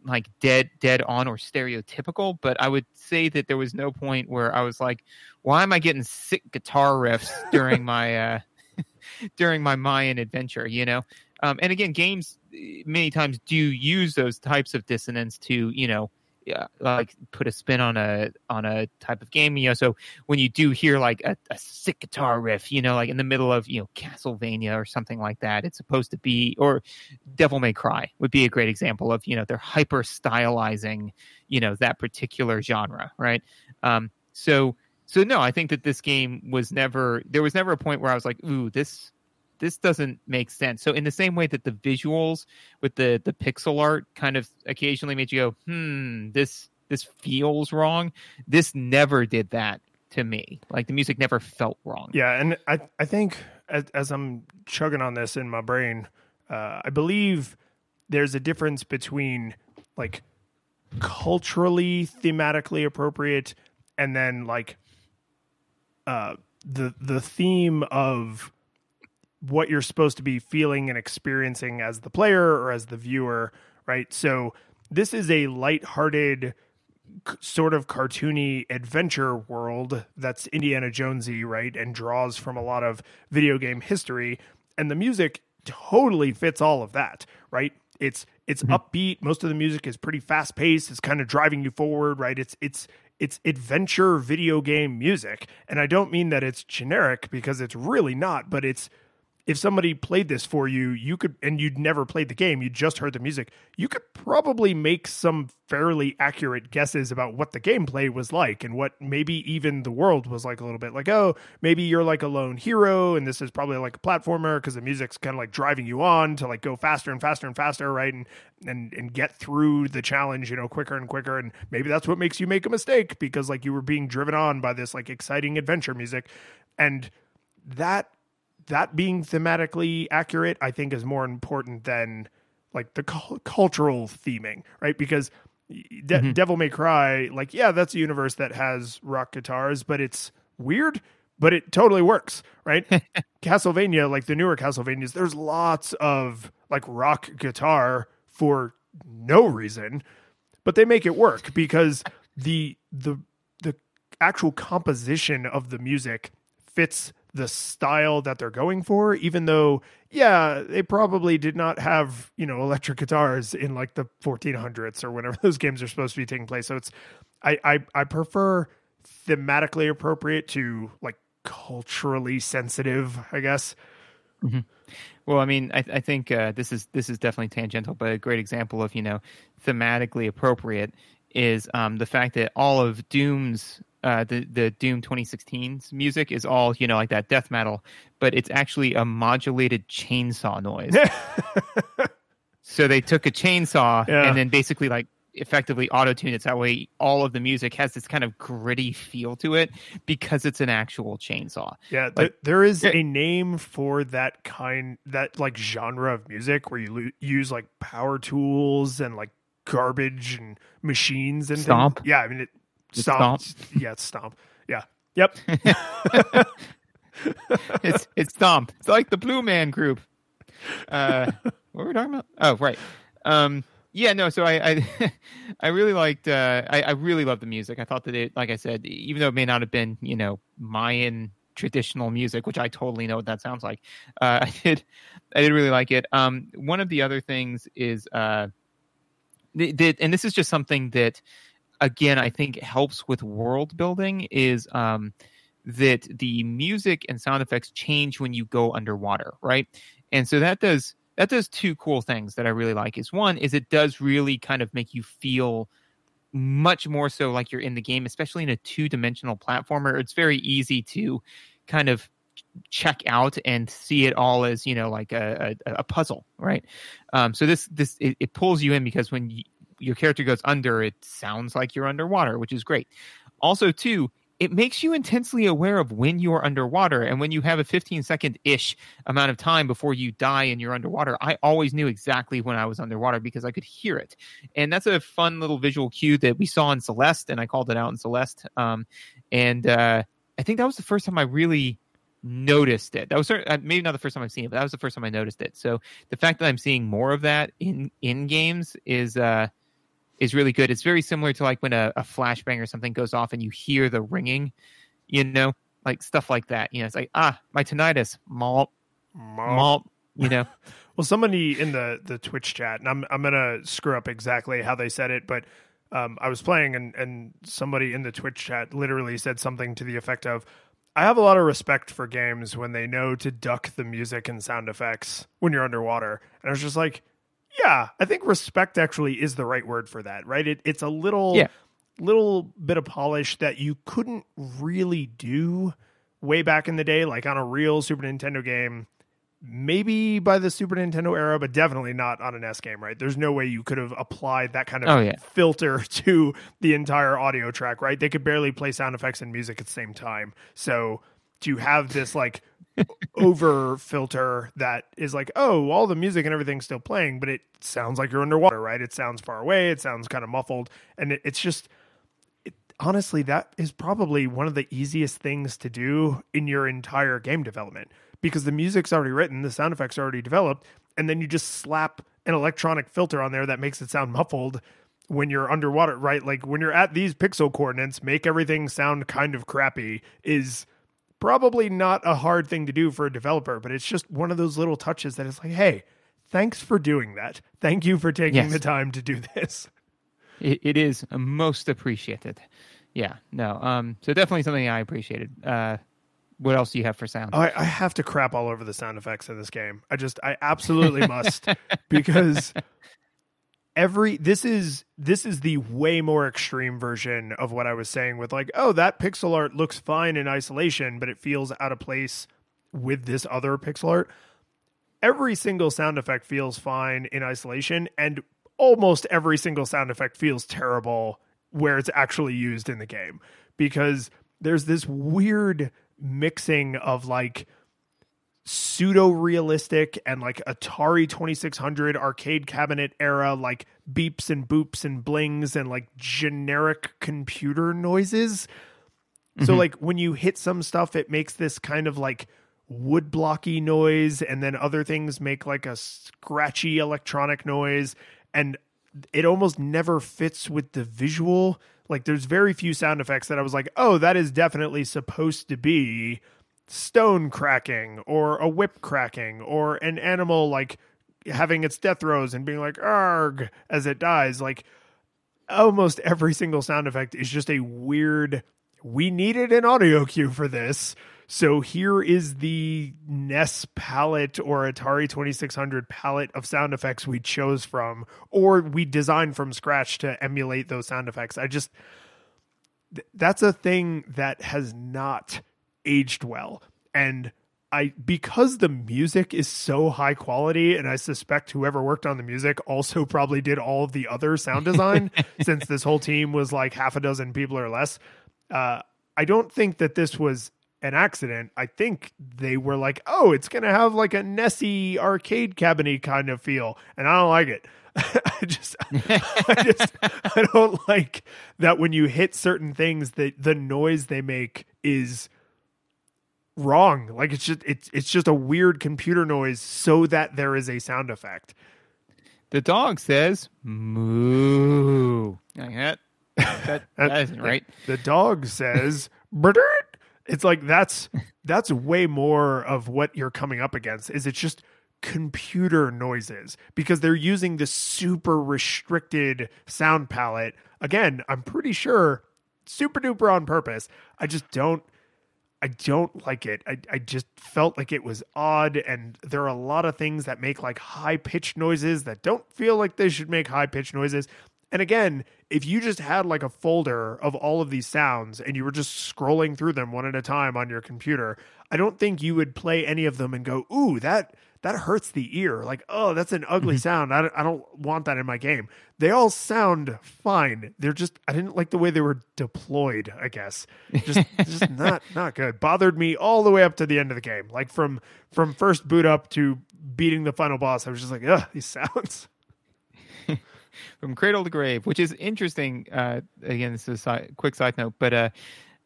like dead dead on or stereotypical, but I would say that there was no point where I was like, why am I getting sick guitar riffs during my uh during my Mayan adventure? You know, um, and again, games eh, many times do use those types of dissonance to you know yeah, like put a spin on a on a type of game. You know, so when you do hear like a, a sick guitar riff, you know, like in the middle of you know Castlevania or something like that, it's supposed to be or Devil May Cry would be a great example of you know they're hyper stylizing you know that particular genre, right? Um, so so no, I think that this game was never there was never a point where I was like, ooh, this this doesn't make sense. So in the same way that the visuals with the the pixel art kind of occasionally made you go, hmm, this this feels wrong. This never did that to me. Like the music never felt wrong. Yeah, and I I think as, as I'm chugging on this in my brain, uh, I believe there's a difference between like culturally thematically appropriate and then like uh the the theme of what you're supposed to be feeling and experiencing as the player or as the viewer, right? So this is a lighthearted sort of cartoony adventure world that's Indiana Jonesy, right? And draws from a lot of video game history. And the music totally fits all of that, right? It's it's mm-hmm. upbeat. Most of the music is pretty fast paced. It's kind of driving you forward, right? It's it's it's adventure video game music. And I don't mean that it's generic because it's really not, but it's if somebody played this for you, you could, and you'd never played the game, you just heard the music, you could probably make some fairly accurate guesses about what the gameplay was like and what maybe even the world was like a little bit. Like, oh, maybe you're like a lone hero, and this is probably like a platformer because the music's kind of like driving you on to like go faster and faster and faster, right? And and and get through the challenge, you know, quicker and quicker. And maybe that's what makes you make a mistake because like you were being driven on by this like exciting adventure music, and that that being thematically accurate, I think, is more important than like the cu- cultural theming, right? Because De- mm-hmm. Devil May Cry, like, yeah, that's a universe that has rock guitars, but it's weird, but it totally works, right? Castlevania, like the newer Castlevanias, there's lots of like rock guitar for no reason, but they make it work because the the the actual composition of the music fits the style that they're going for, even though, yeah, they probably did not have, you know, electric guitars in like the 1400s or whenever those games are supposed to be taking place. So it's, I, I, I prefer thematically appropriate to like culturally sensitive, I guess. Mm-hmm. Well, I mean, I, I think uh, this is this is definitely tangential, but a great example of you know thematically appropriate is um, the fact that all of Doom's uh, the the Doom 2016's music is all you know like that death metal, but it's actually a modulated chainsaw noise. so they took a chainsaw yeah. and then basically like effectively auto tune it. That way all of the music has this kind of gritty feel to it because it's an actual chainsaw. Yeah, like, there is a name for that kind, that like genre of music where you lo- use like power tools and like garbage and machines and stomp. Things. Yeah, I mean it Stomp. stomp. Yeah, it's Stomp. Yeah. Yep. it's it's Stomp. It's like the Blue Man Group. Uh, what were we talking about? Oh, right. Um, yeah, no. So I, I, I really liked. Uh, I, I really loved the music. I thought that it, like I said, even though it may not have been, you know, Mayan traditional music, which I totally know what that sounds like. Uh, I did, I did really like it. Um, one of the other things is, uh, and this is just something that again I think helps with world building is um, that the music and sound effects change when you go underwater, right? And so that does that does two cool things that I really like. Is one is it does really kind of make you feel much more so like you're in the game, especially in a two dimensional platformer. It's very easy to kind of check out and see it all as you know like a, a, a puzzle right um, so this this it, it, pulls you in because when you, your character goes under, it sounds like you're underwater, which is great. Also, too, it makes you intensely aware of when you are underwater and when you have a 15 second ish amount of time before you die and you're underwater i always knew exactly when i was underwater because i could hear it. And that's a fun little visual cue that we saw in celeste and i called it out in celeste um, and uh, i think that was the first time i really noticed it. That was uh, maybe not the first time i've seen it but that was the first time i noticed it. So the fact that i'm seeing more of that in in games is uh is really good. It's very similar to like when a, a flashbang or something goes off and you hear the ringing, you know, like stuff like that. You know, it's like ah, my tinnitus, malt, malt. You know. well, somebody in the the Twitch chat, and I'm I'm gonna screw up exactly how they said it, but um, I was playing and and somebody in the Twitch chat literally said something to the effect of. I have a lot of respect for games when they know to duck the music and sound effects when you're underwater. And I was just like, yeah, I think respect actually is the right word for that, right? It, it's a little yeah. little bit of polish that you couldn't really do way back in the day, like on a real Super Nintendo game. Maybe by the Super Nintendo era, but definitely not on an S game, right? There's no way you could have applied that kind of oh, yeah. filter to the entire audio track, right? They could barely play sound effects and music at the same time. So to have this like over filter that is like, oh, all the music and everything's still playing, but it sounds like you're underwater, right? It sounds far away. It sounds kind of muffled. And it, it's just, it, honestly, that is probably one of the easiest things to do in your entire game development because the music's already written, the sound effects are already developed, and then you just slap an electronic filter on there that makes it sound muffled when you're underwater, right? Like when you're at these pixel coordinates, make everything sound kind of crappy is probably not a hard thing to do for a developer, but it's just one of those little touches that is like, hey, thanks for doing that. Thank you for taking yes. the time to do this. It, it is most appreciated. Yeah, no. Um, so definitely something I appreciated. Uh, what else do you have for sound? I, I have to crap all over the sound effects in this game. I just, I absolutely must because every this is this is the way more extreme version of what I was saying with like, oh, that pixel art looks fine in isolation, but it feels out of place with this other pixel art. Every single sound effect feels fine in isolation, and almost every single sound effect feels terrible where it's actually used in the game because there's this weird mixing of like pseudo realistic and like Atari 2600 arcade cabinet era like beeps and boops and blings and like generic computer noises. Mm-hmm. So like when you hit some stuff it makes this kind of like wood blocky noise and then other things make like a scratchy electronic noise and it almost never fits with the visual. Like there's very few sound effects that I was like, "Oh, that is definitely supposed to be stone cracking or a whip cracking or an animal like having its death throes and being like arg as it dies like almost every single sound effect is just a weird we needed an audio cue for this so here is the NES palette or Atari 2600 palette of sound effects we chose from, or we designed from scratch to emulate those sound effects. I just, that's a thing that has not aged well. And I because the music is so high quality, and I suspect whoever worked on the music also probably did all of the other sound design, since this whole team was like half a dozen people or less. Uh, I don't think that this was an accident. I think they were like, "Oh, it's gonna have like a Nessie arcade cabiny kind of feel," and I don't like it. I just, I just, I don't like that when you hit certain things that the noise they make is wrong. Like it's just it's it's just a weird computer noise so that there is a sound effect. The dog says moo. Like that. That, that isn't right. The dog says it's like that's that's way more of what you're coming up against. Is it's just computer noises because they're using the super restricted sound palette. Again, I'm pretty sure super duper on purpose. I just don't I don't like it. I, I just felt like it was odd, and there are a lot of things that make like high pitched noises that don't feel like they should make high pitched noises. And again, if you just had like a folder of all of these sounds and you were just scrolling through them one at a time on your computer, I don't think you would play any of them and go, "Ooh, that that hurts the ear." Like, "Oh, that's an ugly mm-hmm. sound. I don't, I don't want that in my game." They all sound fine. They're just I didn't like the way they were deployed, I guess. Just just not not good. Bothered me all the way up to the end of the game. Like from from first boot up to beating the final boss, I was just like, "Ugh, these sounds." from cradle to grave, which is interesting. Uh, again, this is a side, quick side note, but uh,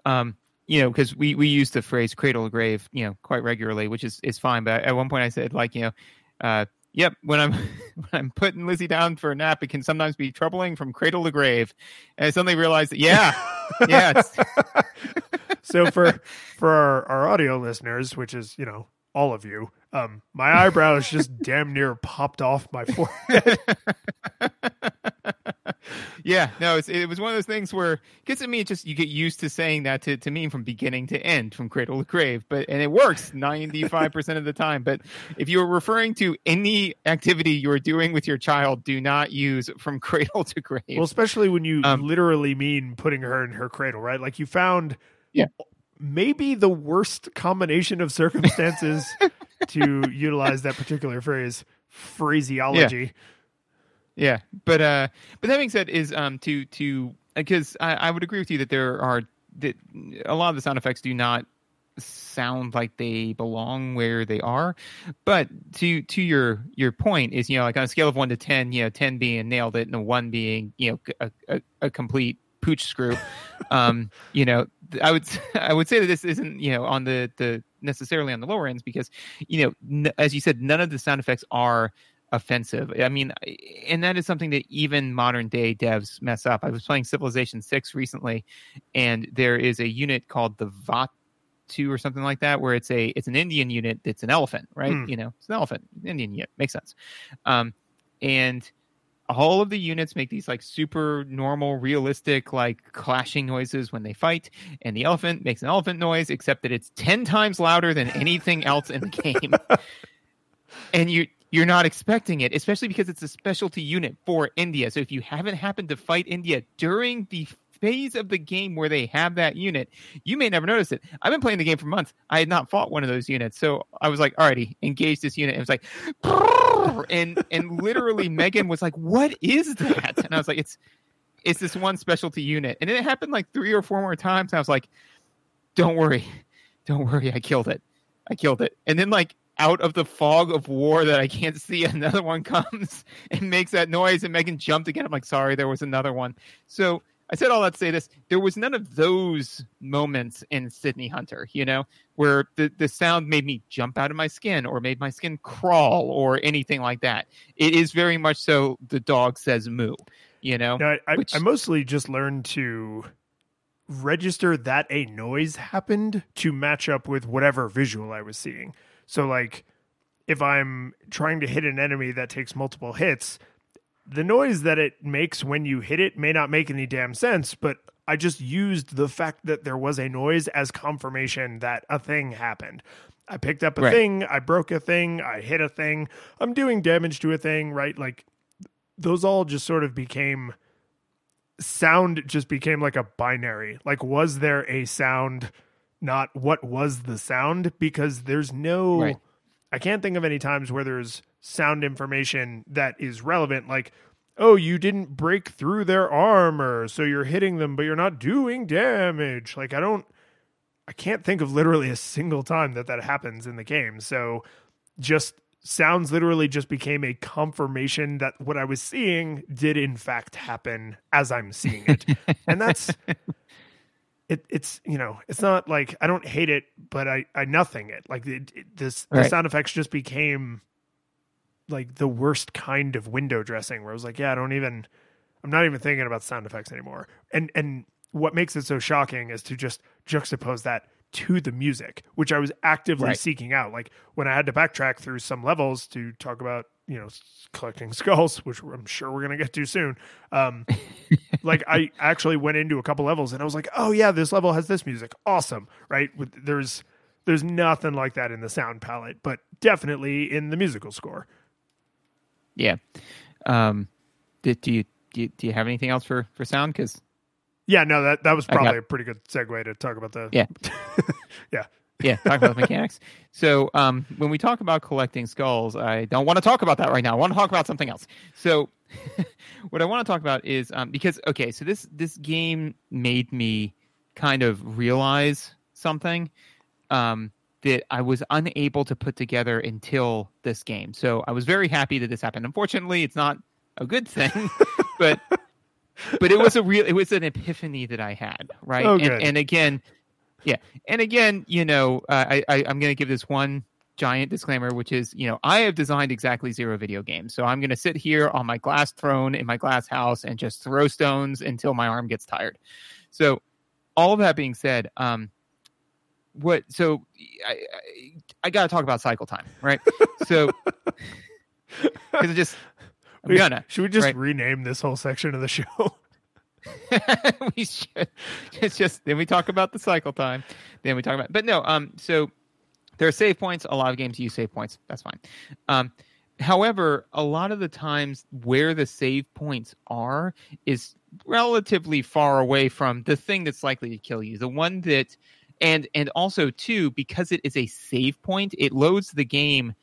um, you know, because we we use the phrase cradle to grave, you know, quite regularly, which is is fine. But at one point, I said like, you know, uh, yep, when I'm when I'm putting Lizzie down for a nap, it can sometimes be troubling from cradle to grave. And I suddenly realized that, yeah, yeah. so for for our, our audio listeners, which is you know all of you, um, my eyebrows just damn near popped off my forehead. Yeah, no, it was one of those things where gets at me. Just you get used to saying that to, to me from beginning to end, from cradle to grave. But and it works ninety five percent of the time. But if you are referring to any activity you are doing with your child, do not use from cradle to grave. Well, especially when you um, literally mean putting her in her cradle, right? Like you found, yeah, maybe the worst combination of circumstances to utilize that particular phrase phraseology. Yeah. Yeah. But uh but that being said is um to to because I, I would agree with you that there are that a lot of the sound effects do not sound like they belong where they are. But to to your your point is you know like on a scale of one to ten, you know, ten being nailed it and one being you know a, a, a complete pooch screw. um, you know, I would I would say that this isn't you know on the the necessarily on the lower ends because you know n- as you said none of the sound effects are offensive. I mean, and that is something that even modern day devs mess up. I was playing Civilization Six recently, and there is a unit called the Varu or something like that, where it's a it's an Indian unit that's an elephant, right? Hmm. You know, it's an elephant, Indian unit makes sense. Um, and all of the units make these like super normal, realistic, like clashing noises when they fight, and the elephant makes an elephant noise, except that it's ten times louder than anything else in the game. and you you're not expecting it, especially because it's a specialty unit for India. So if you haven't happened to fight India during the phase of the game where they have that unit, you may never notice it. I've been playing the game for months. I had not fought one of those units. So I was like, alrighty, engage this unit. And it was like, and and literally Megan was like, what is that? And I was like, it's it's this one specialty unit. And it happened like three or four more times. I was like, don't worry. Don't worry. I killed it. I killed it. And then like out of the fog of war that I can't see, another one comes and makes that noise, and Megan jumped again. I'm like, sorry, there was another one. So I said all that to say this. There was none of those moments in Sydney Hunter, you know, where the, the sound made me jump out of my skin or made my skin crawl or anything like that. It is very much so the dog says moo, you know? No, I, I, which- I mostly just learned to register that a noise happened to match up with whatever visual I was seeing. So, like, if I'm trying to hit an enemy that takes multiple hits, the noise that it makes when you hit it may not make any damn sense, but I just used the fact that there was a noise as confirmation that a thing happened. I picked up a Right. thing, I broke a thing, I hit a thing, I'm doing damage to a thing, right? Like those all just sort of became sound just became like a binary. Like was there a sound not what was the sound because there's no Right. I can't think of any times where there's sound information that is relevant like oh you didn't break through their armor so you're hitting them but you're not doing damage like I don't I can't think of literally a single time that that happens in the game so just sounds literally just became a confirmation that what I was seeing did in fact happen as I'm seeing it. and that's it it's you know, it's not like I don't hate it, but I I nothing it. Like it, it- this the sound effects just became like the worst kind of window dressing where I was like, yeah, I don't even I'm not even thinking about sound effects anymore. And and what makes it so shocking is to just juxtapose that to the music, which I was actively Right. seeking out. Like when I had to backtrack through some levels to talk about, you know, collecting skulls, which I'm sure we're going to get to soon. Um, like I actually went into a couple levels and I was like, oh yeah, this level has this music. Awesome. Right. With, there's, there's nothing like that in the sound palette, but definitely in the musical score. Yeah. Um, did, do you do you, do you have anything else for for sound? Because Yeah, no, that, that was I got- probably a pretty good segue to talk about the, Yeah. yeah. Yeah, talk about mechanics. So um, when we talk about collecting skulls, I don't want to talk about that right now. I want to talk about something else. So what I want to talk about is um, because okay, so this this game made me kind of realize something um, that I was unable to put together until this game. So I was very happy that this happened. Unfortunately, it's not a good thing, but but it was a real it was an epiphany that I had, right? Oh, and, and again, yeah, and again, you know, uh, I, I I'm going to give this one giant disclaimer, which is, you know, I have designed exactly zero video games, so I'm going to sit here on my glass throne in my glass house and just throw stones until my arm gets tired. So, all of that being said, um, what? So, I I, I got to talk about cycle time, right? so, because just. I'm We- gonna. Should we just right. rename this whole section of the show? we should. It's just then we talk about the cycle time. Then we talk about, but no. Um. So there are save points. A lot of games use save points. That's fine. Um. However, a lot of the times where the save points are is relatively far away from the thing that's likely to kill you. The one that, and and also too because it is a save point, it loads the game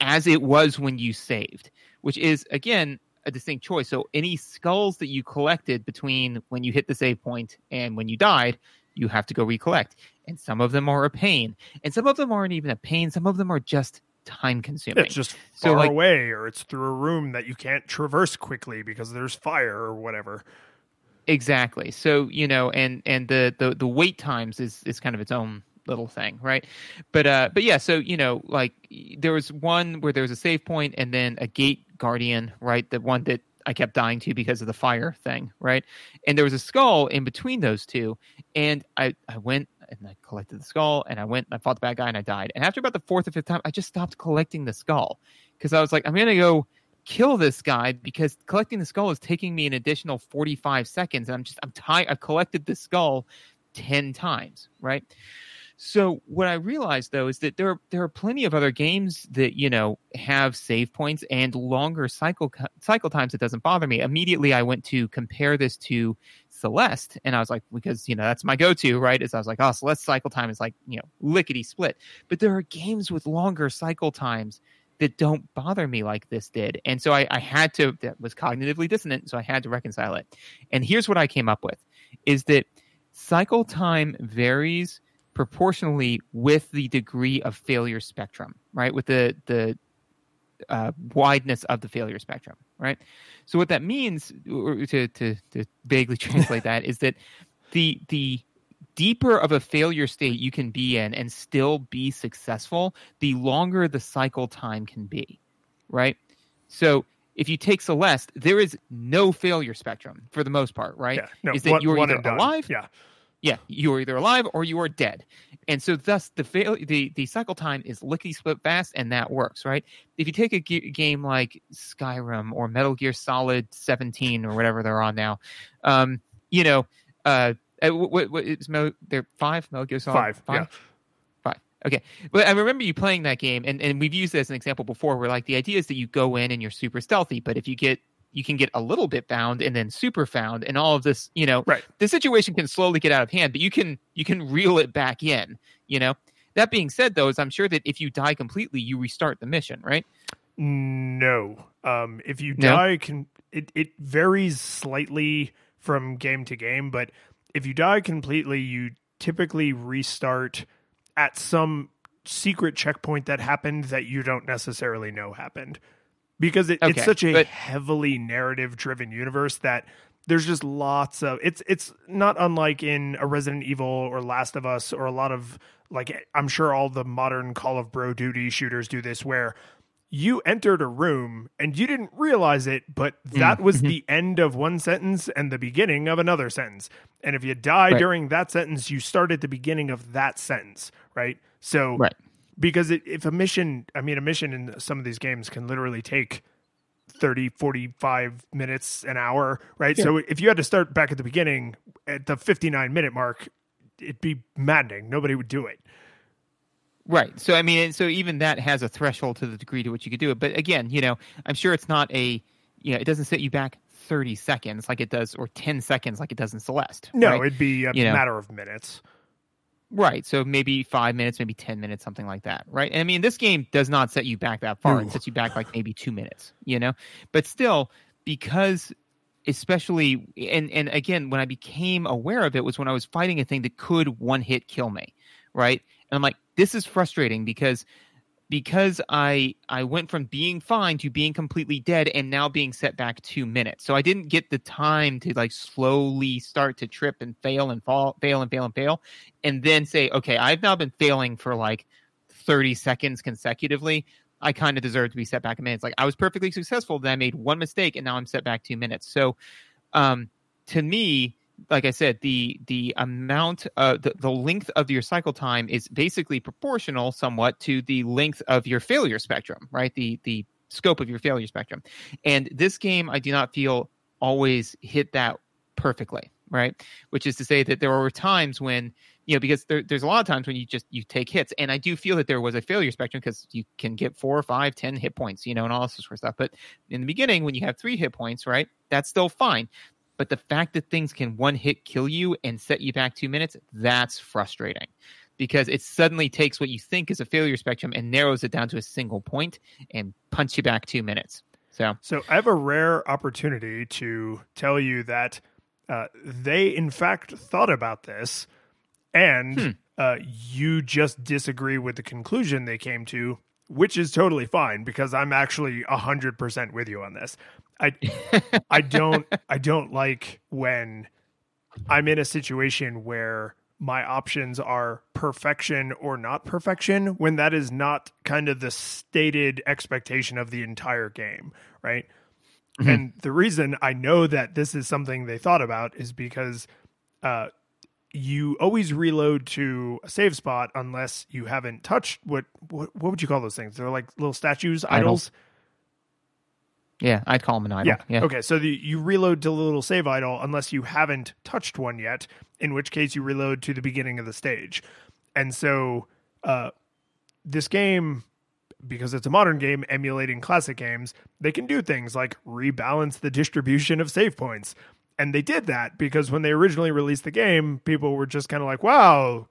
as it was when you saved, which is again a distinct choice. So any skulls that you collected between when you hit the save point and when you died, you have to go recollect. And some of them are a pain, and some of them aren't even a pain. Some of them are just time consuming. it's just So, far like- away or it's through a room that you can't traverse quickly because there's fire or whatever. Exactly. So you know, and and the the the wait times is is kind of its own little thing, right? But uh, but yeah. So you know, like there was one where there was a save point and then a gate guardian, right? The one that I kept dying to because of the fire thing, right? And there was a skull in between those two, and I I went and I collected the skull, and I went and I fought the bad guy and I died. And after about the fourth or fifth time, I just stopped collecting the skull because I was like, I'm gonna go kill this guy because collecting the skull is taking me an additional 45 seconds. And I'm just, I'm tired. I've collected the skull 10 times, right? So what I realized though is that there are, there are plenty of other games that you know have save points and longer cycle cycle times. It doesn't bother me. Immediately, I went to compare this to Celeste, and I was like, because you know that's my go-to, right? Is I was like, oh, Celeste cycle time is like you know lickety split. But there are games with longer cycle times that don't bother me like this did, and so I, I had to. That was cognitively dissonant, so I had to reconcile it. And here's what I came up with: is that cycle time varies proportionally with the degree of failure spectrum, right? With the the uh, wideness of the failure spectrum, right? So what that means, to to, to vaguely translate that, is that the the deeper of a failure state you can be in and still be successful, the longer the cycle time can be, right? So if you take Celeste, there is no failure spectrum for the most part, right? Yeah, no, is that one, you're either alive Yeah. Yeah, you are either alive or you are dead, and so thus the fail the the cycle time is lickety split fast, and that works, right? If you take a g- game like Skyrim or Metal Gear Solid Seventeen or whatever they're on now, um, you know, uh, what, what is Metal, there five Metal Gear Solid Five, yeah. five. Okay, but I remember you playing that game, and, and we've used it as an example before. Where like the idea is that you go in and you're super stealthy, but if you get you can get a little bit found and then super found and all of this you know Right. the situation can slowly get out of hand but you can you can reel it back in you know that being said though is i'm sure that if you die completely you restart the mission right No. Um, if you No? die, can it, it varies slightly from game to game, but if you die completely, you typically restart at some secret checkpoint that happened that you don't necessarily know happened. Because it, it's such a but- heavily narrative driven universe that there's just lots of it's it's not unlike in a Resident Evil or Last of Us or a lot of like I'm sure all the modern Call of Bro Duty shooters do this where you entered a room and you didn't realize it, but mm. that was mm-hmm. the end of one sentence and the beginning of another sentence. And if you die Right. during that sentence, you start at the beginning of that sentence, right? So, Right. Because it, if a mission, I mean, a mission in some of these games can literally take 30, 45 minutes, an hour, right? So if you had to start back at the beginning at the 59 minute mark, it'd be maddening. Nobody would do it. Right. So I mean, so even that has a threshold to the degree to which you could do it. But again, you know, I'm sure it's not a, you know, it doesn't set you back 30 seconds like it does, or 10 seconds like it does in Celeste. No, right? it'd be a You know. matter of minutes. Right. So maybe five minutes, maybe 10 minutes, something like that. Right. And I mean, this game does not set you back that far. No. It sets you back like maybe two minutes, you know? But still, because especially, and, and again, when I became aware of it was when I was fighting a thing that could one hit kill me. Right. And I'm like, this is frustrating because because I I went from being fine to being completely dead and now being set back two minutes. So I didn't get the time to like slowly start to trip and fail and fall, fail and fail and fail, and then say, okay, I've now been failing for like 30 seconds consecutively. I kind of deserve to be set back a minute. It's like I was perfectly successful, then I made one mistake, and now I'm set back two minutes. So, um, to me, like I said, the the amount, uh, the the length of your cycle time is basically proportional, somewhat, to the length of your failure spectrum, right? The the scope of your failure spectrum. And this game, I do not feel always hit that perfectly, right? Which is to say that there were times when you know because there, there's a lot of times when you just you take hits and i do feel that there was a failure spectrum because you can get four five ten hit points you know and all this sort of stuff but in the beginning when you have three hit points right that's still fine but the fact that things can one hit kill you and set you back two minutes that's frustrating because it suddenly takes what you think is a failure spectrum and narrows it down to a single point and punch you back two minutes so So I have a rare opportunity to tell you that uh, they, in fact, thought about this, and Hmm. uh, you just disagree with the conclusion they came to, which is totally fine because I'm actually hundred percent with you on this. I I don't I don't like when I'm in a situation where my options are perfection or not perfection when that is not kind of the stated expectation of the entire game, right? And the reason I know that this is something they thought about is because uh, you always reload to a save spot unless you haven't touched what what, what would you call those things? They're like little statues, Idols. idols. Yeah, I'd call them an idol. Yeah. Yeah. Okay. So the, you reload to the little save idol unless you haven't touched one yet, in which case you reload to the beginning of the stage. And so uh, this game, because it's a modern game emulating classic games, they can do things like rebalance the distribution of save points. And they did that because when they originally released the game, people were just kind of like, wow,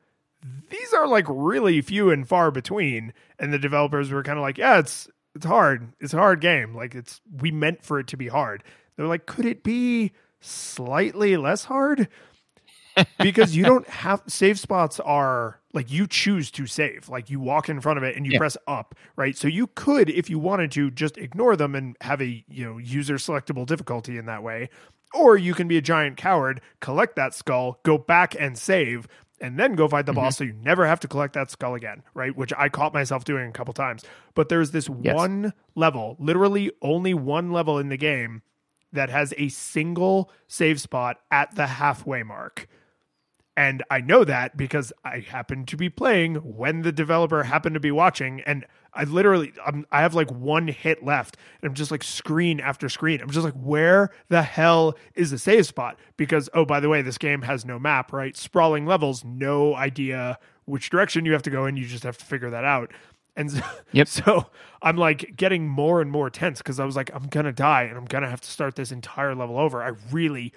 these are like really few and far between. And the developers were kind of like, yeah, it's it's hard. It's a hard game. Like it's we meant for it to be hard. They're like, could it be slightly less hard? because you don't have save spots are like you choose to save. Like you walk in front of it and you Yeah. press up, right? So you could, if you wanted to, just ignore them and have a you know user selectable difficulty in that way. Or you can be a giant coward, collect that skull, go back and save, and then go fight the boss mm-hmm. so you never have to collect that skull again, right? Which I caught myself doing a couple times. But there's this Yes. one level, literally only one level in the game that has a single save spot at the halfway mark. And I know that because I happened to be playing when the developer happened to be watching. And I literally, I'm, I have like one hit left. And I'm just like screen after screen. I'm just like, where the hell is the save spot? Because, oh, by the way, this game has no map, right? Sprawling levels, no idea which direction you have to go in. You just have to figure that out. And so, Yep. so I'm like getting more and more tense because I was like, I'm going to die and I'm going to have to start this entire level over. I really,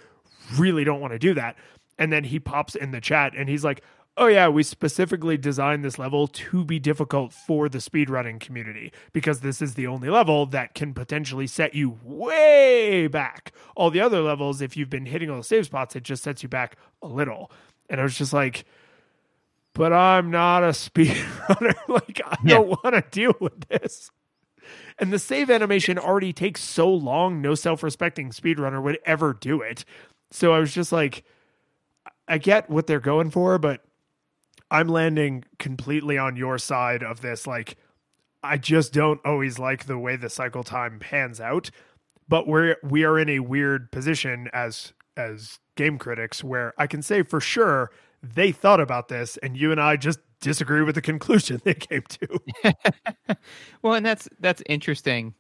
really don't want to do that. And then he pops in the chat and he's like, Oh, yeah, we specifically designed this level to be difficult for the speedrunning community because this is the only level that can potentially set you way back. All the other levels, if you've been hitting all the save spots, it just sets you back a little. And I was just like, but I'm not a speedrunner. like, I Yeah. don't want to deal with this. And the save animation already takes so long, no self respecting speedrunner would ever do it. So I was just like, I get what they're going for, but I'm landing completely on your side of this. Like, I just don't always like the way the cycle time pans out. But we're we are in a weird position as as game critics where I can say for sure they thought about this and you and I just disagree with the conclusion they came to. Well, and that's that's interesting,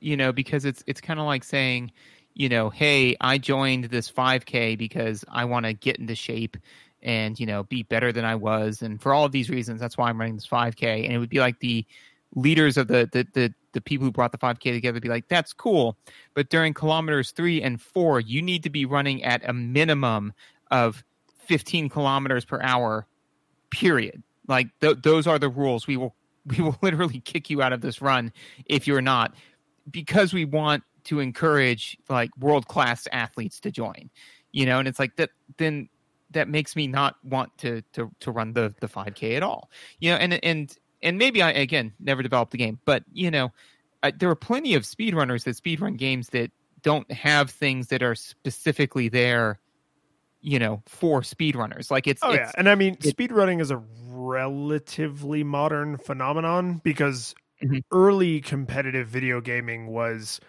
you know, because it's it's kind of like saying, you know, hey, I joined this 5K because I want to get into shape and you know be better than I was, and for all of these reasons, that's why I'm running this 5K. And it would be like the leaders of the the the, the people who brought the 5K together be like, that's cool, but during kilometers three and four, you need to be running at a minimum of 15 kilometers per hour period. Like th- those are the rules. We will we will literally kick you out of this run if you're not because we want to encourage like world class athletes to join you know? And it's like that then that makes me not want to to to run the the 5k at all. You know and and and maybe i again never developed the game but you know I, there are plenty of speedrunners that speedrun games that don't have things that are specifically there you know for speedrunners. Like it's Oh it's, yeah, and I mean, speedrunning is a relatively modern phenomenon because Mhm. early competitive video gaming was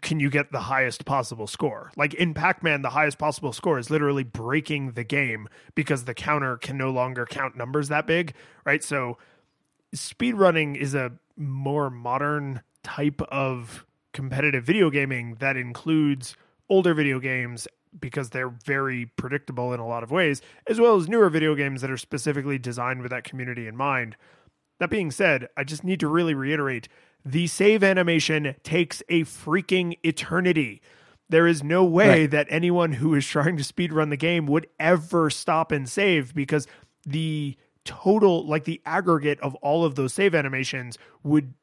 can you get the highest possible score? Like in Pac-Man, the highest possible score is literally breaking the game because the counter can no longer count numbers that big, right? So speedrunning is a more modern type of competitive video gaming that includes older video games because they're very predictable in a lot of ways, as well as newer video games that are specifically designed with that community in mind. That being said, I just need to really reiterate the save animation takes a freaking eternity. There is no way Right. that anyone who is trying to speedrun the game would ever stop and save because the total, like the aggregate of all of those save animations would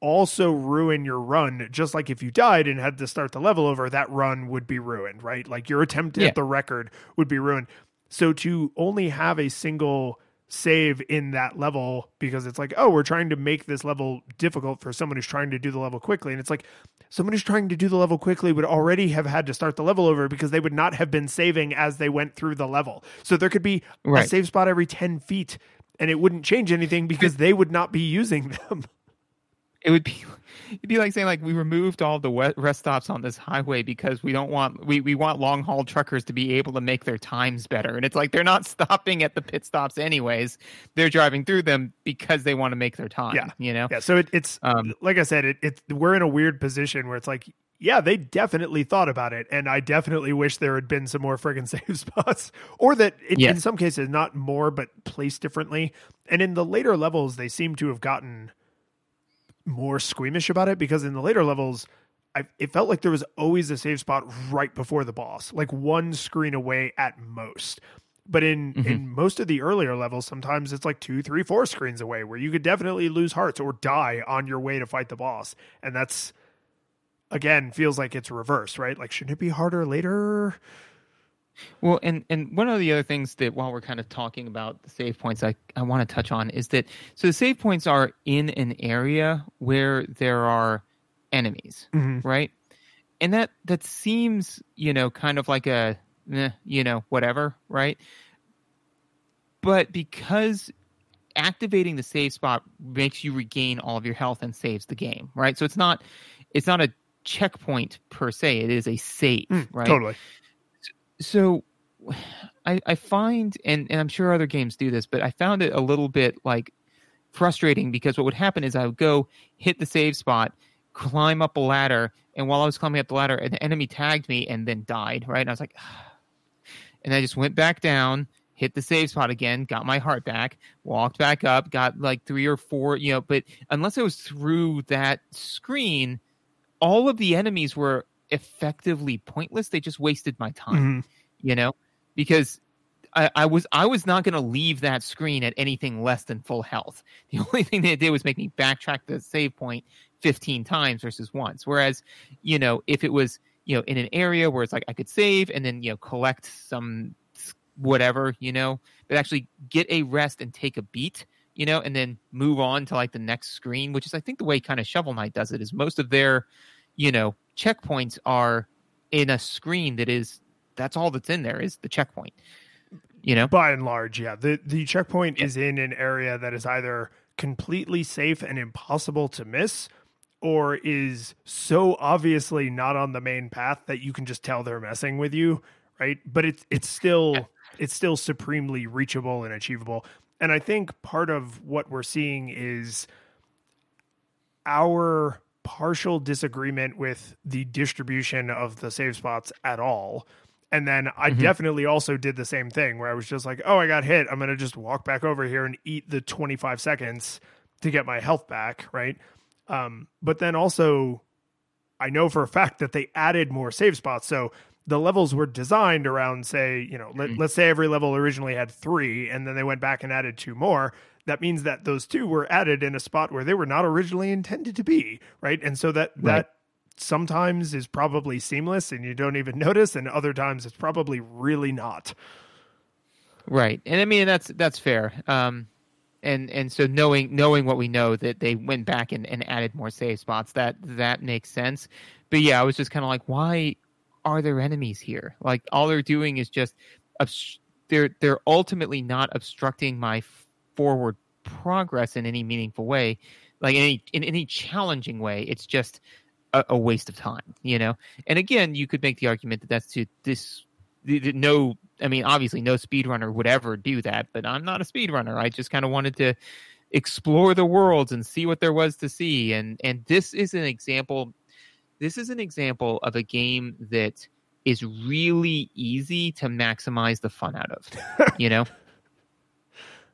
also ruin your run. Just like if you died and had to start the level over, that run would be ruined, right? Like your attempt Yeah. at the record would be ruined. So to only have a single save in that level because it's like, oh, we're trying to make this level difficult for someone who's trying to do the level quickly. And it's like, someone who's trying to do the level quickly would already have had to start the level over because they would not have been saving as they went through the level. So there could be a save spot every 10 feet and it wouldn't change anything because they would not be using them. It would be it'd be like saying like we removed all the rest stops on this highway because we don't want we, we want long haul truckers to be able to make their times better and it's like they're not stopping at the pit stops anyways they're driving through them because they want to make their time yeah you know yeah so it, it's um, like i said it, it's we're in a weird position where it's like yeah, they definitely thought about it, and I definitely wish there had been some more friggin' save spots, or that in, yes. in some cases not more, but placed differently. And in the later levels, they seem to have gotten more squeamish about it because in the later levels, I, it felt like there was always a save spot right before the boss, like one screen away at most. But in mm-hmm. in most of the earlier levels, sometimes it's like two, three, four screens away, where you could definitely lose hearts or die on your way to fight the boss, and that's again feels like it's reversed, right? Like, shouldn't it be harder later? Well, and and one of the other things that while we're kind of talking about the save points, I I want to touch on is that so the save points are in an area where there are enemies, mm-hmm. right? And that that seems you know kind of like a eh, you know whatever, right? But because activating the save spot makes you regain all of your health and saves the game, right? So it's not it's not a checkpoint per se; it is a save, mm, right? Totally so I, I find and, and i'm sure other games do this but i found it a little bit like frustrating because what would happen is i would go hit the save spot climb up a ladder and while i was climbing up the ladder an enemy tagged me and then died right? And i was like and i just went back down hit the save spot again got my heart back walked back up got like three or four you know but unless i was through that screen all of the enemies were effectively pointless. They just wasted my time, mm-hmm. you know, because I, I, was I was not going to leave that screen at anything less than full health. The only thing they did was make me backtrack the save point 15 times versus once. Whereas, you know, if it was you know in an area where it's like I could save and then you know collect some whatever, you know, but actually get a rest and take a beat, you know, and then move on to like the next screen, which is I think the way kind of Shovel Knight does it is most of their, you know, checkpoints are in a screen that is that's all that's in there is the checkpoint. You know, by and large, yeah. The the checkpoint yeah. is in an area that is either completely safe and impossible to miss, or is so obviously not on the main path that you can just tell they're messing with you, right? But it's it's still yeah. it's still supremely reachable and achievable. And I think part of what we're seeing is our partial disagreement with the distribution of the save spots at all. And then I mm-hmm. definitely also did the same thing where I was just like, oh, I got hit. I'm going to just walk back over here and eat the 25 seconds to get my health back. Right. Um, but then also, I know for a fact that they added more save spots. So the levels were designed around, say, you know, mm-hmm. let, let's say every level originally had three and then they went back and added two more that means that those two were added in a spot where they were not originally intended to be, right? And so that right. that sometimes is probably seamless and you don't even notice, and other times it's probably really not. Right, and I mean that's that's fair. Um, and and so knowing knowing what we know that they went back and, and added more save spots that that makes sense. But yeah, I was just kind of like, why are there enemies here? Like all they're doing is just they're they're ultimately not obstructing my forward progress in any meaningful way, like in any in any challenging way. It's just a, a waste of time, you know. And again, you could make the argument that that's to this. No, I mean, obviously, no speedrunner would ever do that. But I'm not a speedrunner. I just kind of wanted to explore the worlds and see what there was to see. And and this is an example. This is an example of a game that is really easy to maximize the fun out of. You know.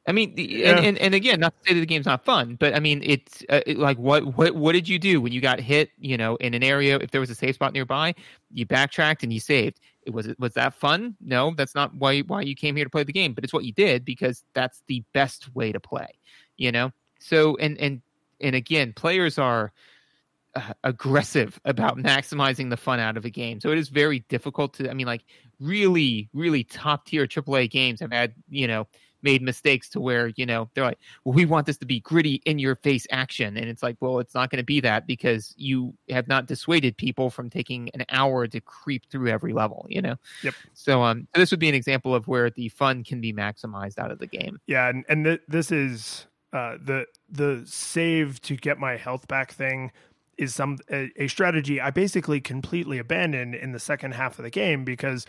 I mean, yeah. and, and, and again, not to say that the game's not fun, but I mean, it's uh, it, like what what what did you do when you got hit? You know, in an area, if there was a safe spot nearby, you backtracked and you saved. It was was that fun? No, that's not why why you came here to play the game, but it's what you did because that's the best way to play. You know, so and and and again, players are uh, aggressive about maximizing the fun out of a game. So it is very difficult to. I mean, like really, really top tier AAA games have had you know made mistakes to where you know they're like well we want this to be gritty in your face action. And it's like well it's not going to be that because you have not dissuaded people from taking an hour to creep through every level you know? Yep. So um this would be an example of where the fun can be maximized out of the game. Yeah and, and th- this is uh, the the save to get my health back thing is some a, a strategy I basically completely abandoned in the second half of the game because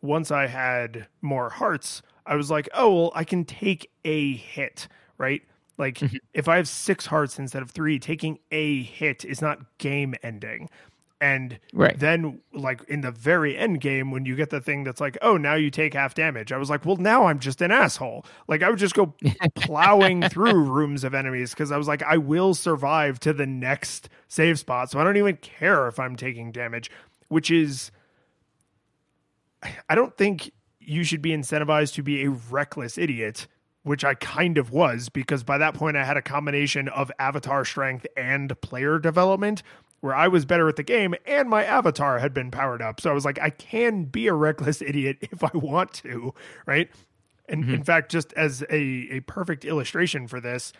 once I had more hearts, I was like, oh well, I can take a hit, right? Like Mhm. if I have six hearts instead of three, taking a hit is not game ending. And Right. then, like in the very end game, when you get the thing that's like, oh, now you take half damage, I was like, well, now I'm just an asshole. Like I would just go plowing through rooms of enemies because I was like, I will survive to the next save spot. So I don't even care if I'm taking damage, which is, I don't think you should be incentivized to be a reckless idiot, which I kind of was because by that point I had a combination of avatar strength and player development where I was better at the game and my avatar had been powered up. So I was like, I can be a reckless idiot if I want to, right? And in fact, just as a, a perfect illustration for this,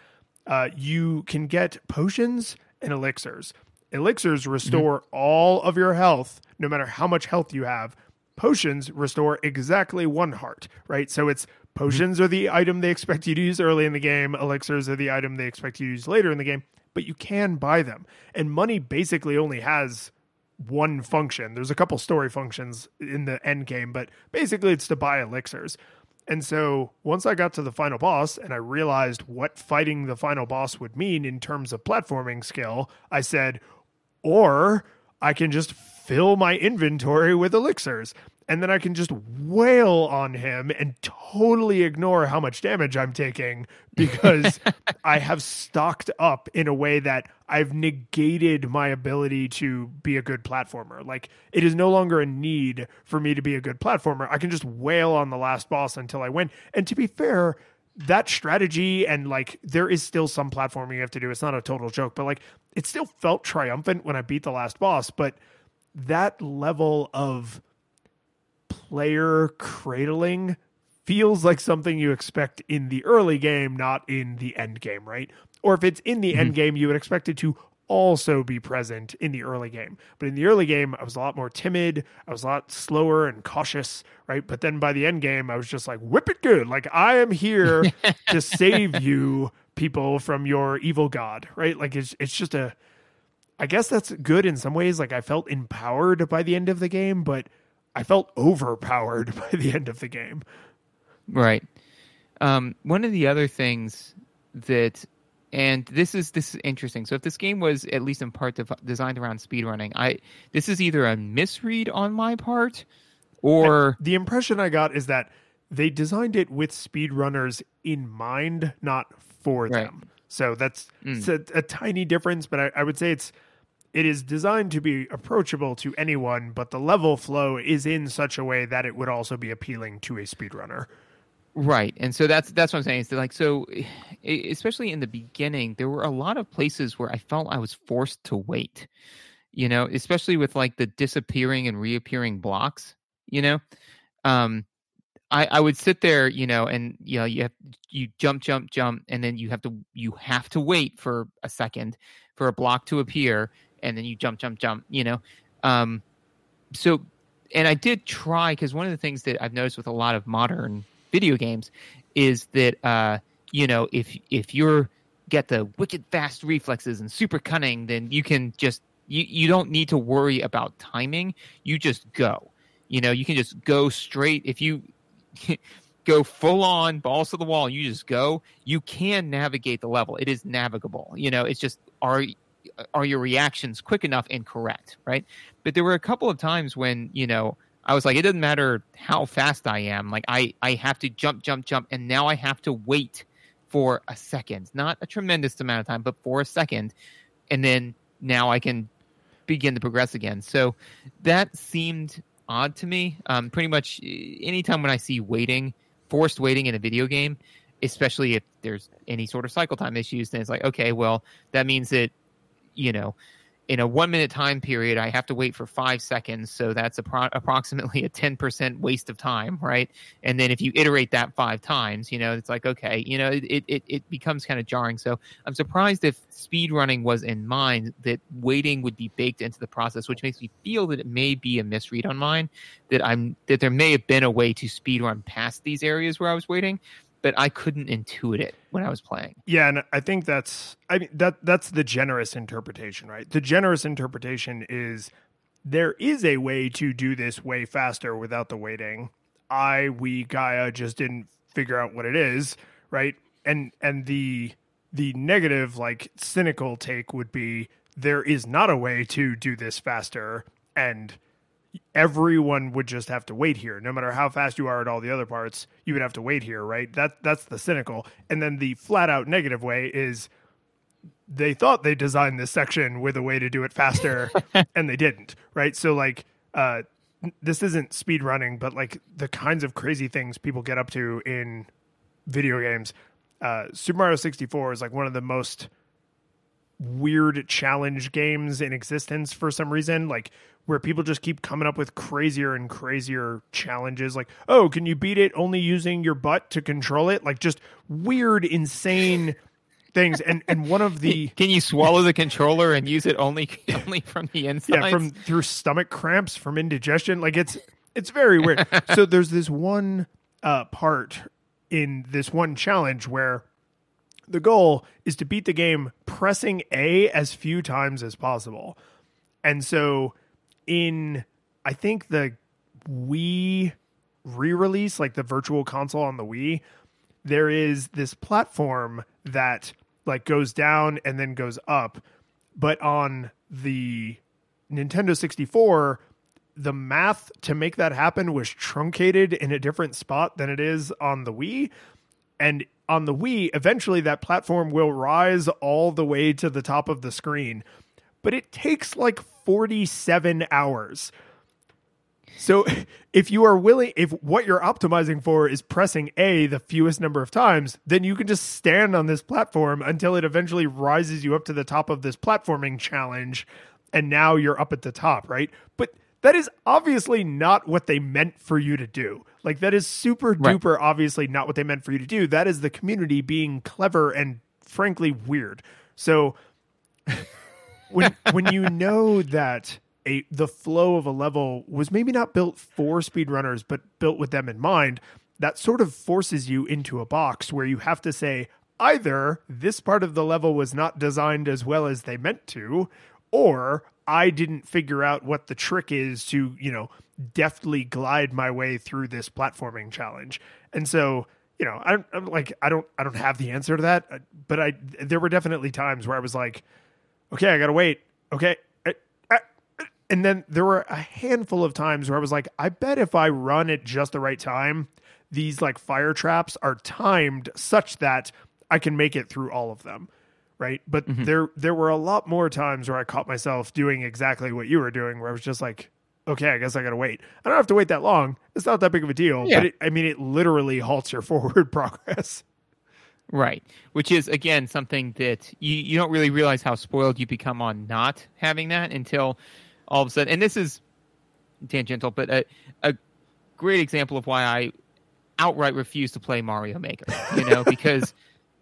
uh, you can get potions and elixirs. Elixirs restore all of your health, no matter how much health you have. Potions restore exactly one heart, right? So it's potions are the item they expect you to use early in the game, elixirs are the item they expect you to use later in the game, but you can buy them. And money basically only has one function. There's a couple story functions in the end game, but basically it's to buy elixirs. And so once I got to the final boss and I realized what fighting the final boss would mean in terms of platforming skill, I said, or I can just fill my inventory with elixirs. And then I can just wail on him and totally ignore how much damage I'm taking because I have stocked up in a way that I've negated my ability to be a good platformer. Like, it is no longer a need for me to be a good platformer. I can just wail on the last boss until I win. And to be fair, that strategy and like there is still some platforming you have to do. It's not a total joke, but like it still felt triumphant when I beat the last boss. But that level of player cradling feels like something you expect in the early game, not in the end game, right? Or if it's in the end mm-hmm. game, you would expect it to also be present in the early game. But in the early game, I was a lot more timid. I was a lot slower and cautious, right? But then by the end game, I was just like, whip it good. Like, I am here to save you people from your evil god, right? Like, it's, it's just a, I guess that's good in some ways. Like, I felt empowered by the end of the game, but I felt overpowered by the end of the game. Right. Um, one of the other things that, and this is this is interesting. So if this game was at least in part dev- designed around speedrunning, I this is either a misread on my part, or The impression I got is that they designed it with speedrunners in mind, not for Right. them. So that's Mm. it's a, a tiny difference, but I, I would say it's it is designed to be approachable to anyone, but the level flow is in such a way that it would also be appealing to a speedrunner. Right, and so that's that's what I'm saying. Is like so, especially in the beginning, there were a lot of places where I felt I was forced to wait. You know, especially with like the disappearing and reappearing blocks. You know, um, I I would sit there, you know, and you know you have you jump jump jump, and then you have to you have to wait for a second for a block to appear, and then you jump jump jump. You know, um, so and I did try because one of the things that I've noticed with a lot of modern video games is that uh, you know if if you're get the wicked fast reflexes and super cunning, then you can just you you don't need to worry about timing. You just go. You know, you can just go straight. If you go full on balls to the wall, you just go. You can navigate the level. It is navigable. You know, it's just are are your reactions quick enough and correct, right? But there were a couple of times when you know I was like, it doesn't matter how fast I am. Like I, I have to jump, jump, jump, and now I have to wait for a second, not a tremendous amount of time, but for a second, and then now I can begin to progress again. So that seemed odd to me. Um, pretty much eh, anytime when I see waiting, forced waiting in a video game, especially if there's any sort of cycle time issues, then it's like, okay, well, that means that you know in a one minute time period, I have to wait for five seconds. So that's appro- approximately a 10% waste of time, right? And then if you iterate that five times, you know, it's like, okay, you know, it, it, it becomes kind of jarring. So I'm surprised if speed running was in mind that waiting would be baked into the process, which makes me feel that it may be a misread on mine, that I'm, that there may have been a way to speed run past these areas where I was waiting. But I couldn't intuit it when I was playing. Yeah, and I think that's I mean that that's the generous interpretation, right? The generous interpretation is there is a way to do this way faster without the waiting. I, we, Gaia just didn't figure out what it is, right? And and the the negative, like cynical take would be there is not a way to do this faster, and everyone would just have to wait here. No matter how fast you are at all the other parts, you would have to wait here, right? That that's the cynical. And then the flat out negative way is they thought they designed this section with a way to do it faster and they didn't, right? So like uh this isn't speed running, but like the kinds of crazy things people get up to in video games. Uh Super Mario 64 is like one of the most weird challenge games in existence for some reason. Like where people just keep coming up with crazier and crazier challenges like oh can you beat it only using your butt to control it? Like just weird insane things. And and one of the can you swallow the controller and use it only only from the inside yeah from through stomach cramps from indigestion. Like it's it's very weird. So there's this one uh part in this one challenge where the goal is to beat the game pressing a as few times as possible. And so in I think the Wii re-release, like the virtual console on the Wii, there is this platform that like goes down and then goes up. But on the Nintendo 64, the math to make that happen was truncated in a different spot than it is on the Wii. And on the Wii, eventually that platform will rise all the way to the top of the screen. But it takes like 47 hours. So if you are willing, if what you're optimizing for is pressing A the fewest number of times, then you can just stand on this platform until it eventually rises you up to the top of this platforming challenge. And now you're up at the top, right? But that is obviously not what they meant for you to do. Like, that is super right. duper obviously not what they meant for you to do. That is the community being clever and frankly weird. So. when when you know that a the flow of a level was maybe not built for speedrunners but built with them in mind that sort of forces you into a box where you have to say either this part of the level was not designed as well as they meant to or I didn't figure out what the trick is to, you know, deftly glide my way through this platforming challenge. And so, you know, I'm, I'm like, I don't, I don't have the answer to that, uh, but I, there were definitely times where I was like, okay, I got to wait. Okay. And then there were a handful of times where I was like, I bet if I run at just the right time, these like fire traps are timed such that I can make it through all of them. Right. But mm-hmm. there there were a lot more times where I caught myself doing exactly what you were doing, where I was just like, okay, I guess I gotta wait. I don't have to wait that long. It's not that big of a deal. Yeah. But it, I mean it literally halts your forward progress. Right. Which is again something that you, you don't really realize how spoiled you become on not having that until all of a sudden and this is tangential, but a, a great example of why I outright refuse to play Mario Maker. You know, because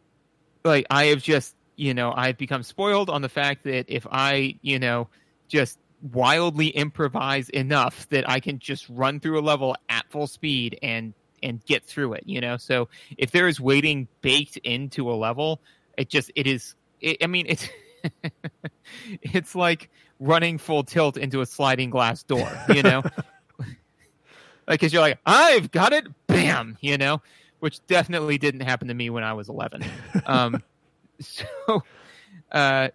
like I have just you know, I've become spoiled on the fact that if I, you know, just wildly improvise enough that I can just run through a level at full speed and and get through it you know? So if there is waiting baked into a level it just it is it, i mean it's it's like running full tilt into a sliding glass door you know? Like because you're like i've got it! Bam! You know? Which definitely didn't happen to me when i was 11 um so uh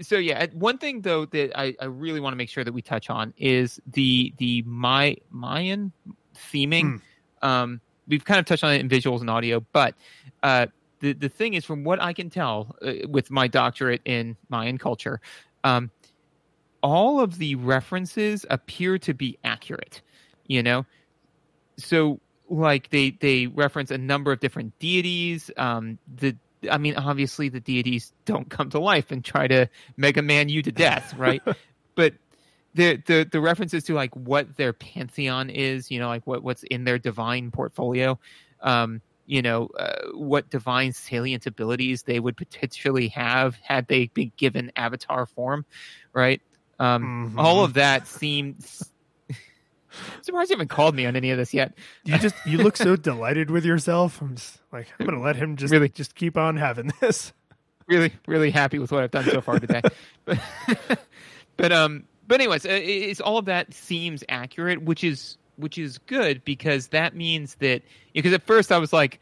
so yeah one thing though that I, I really want to make sure that we touch on is the the my mayan theming mm um, we've kind of touched on it in visuals and audio, but uh, the the thing is, from what I can tell, uh, with my doctorate in Mayan culture, um, all of the references appear to be accurate. You know, so like they they reference a number of different deities. Um, the I mean, obviously the deities don't come to life and try to Mega Man you to death, right? but the the the references to like what their pantheon is, you know, like what what's in their divine portfolio, um, you know, uh, what divine salient abilities they would potentially have had they been given avatar form, right? Um, mm-hmm. All of that seems I'm surprised you haven't called me on any of this yet. You just you look so delighted with yourself. I'm just like I'm gonna let him just Really? just keep on having this. really really happy with what I've done so far today. but but um but anyways, uh, it's all of that seems accurate, which is which is good because that means that because at first I was like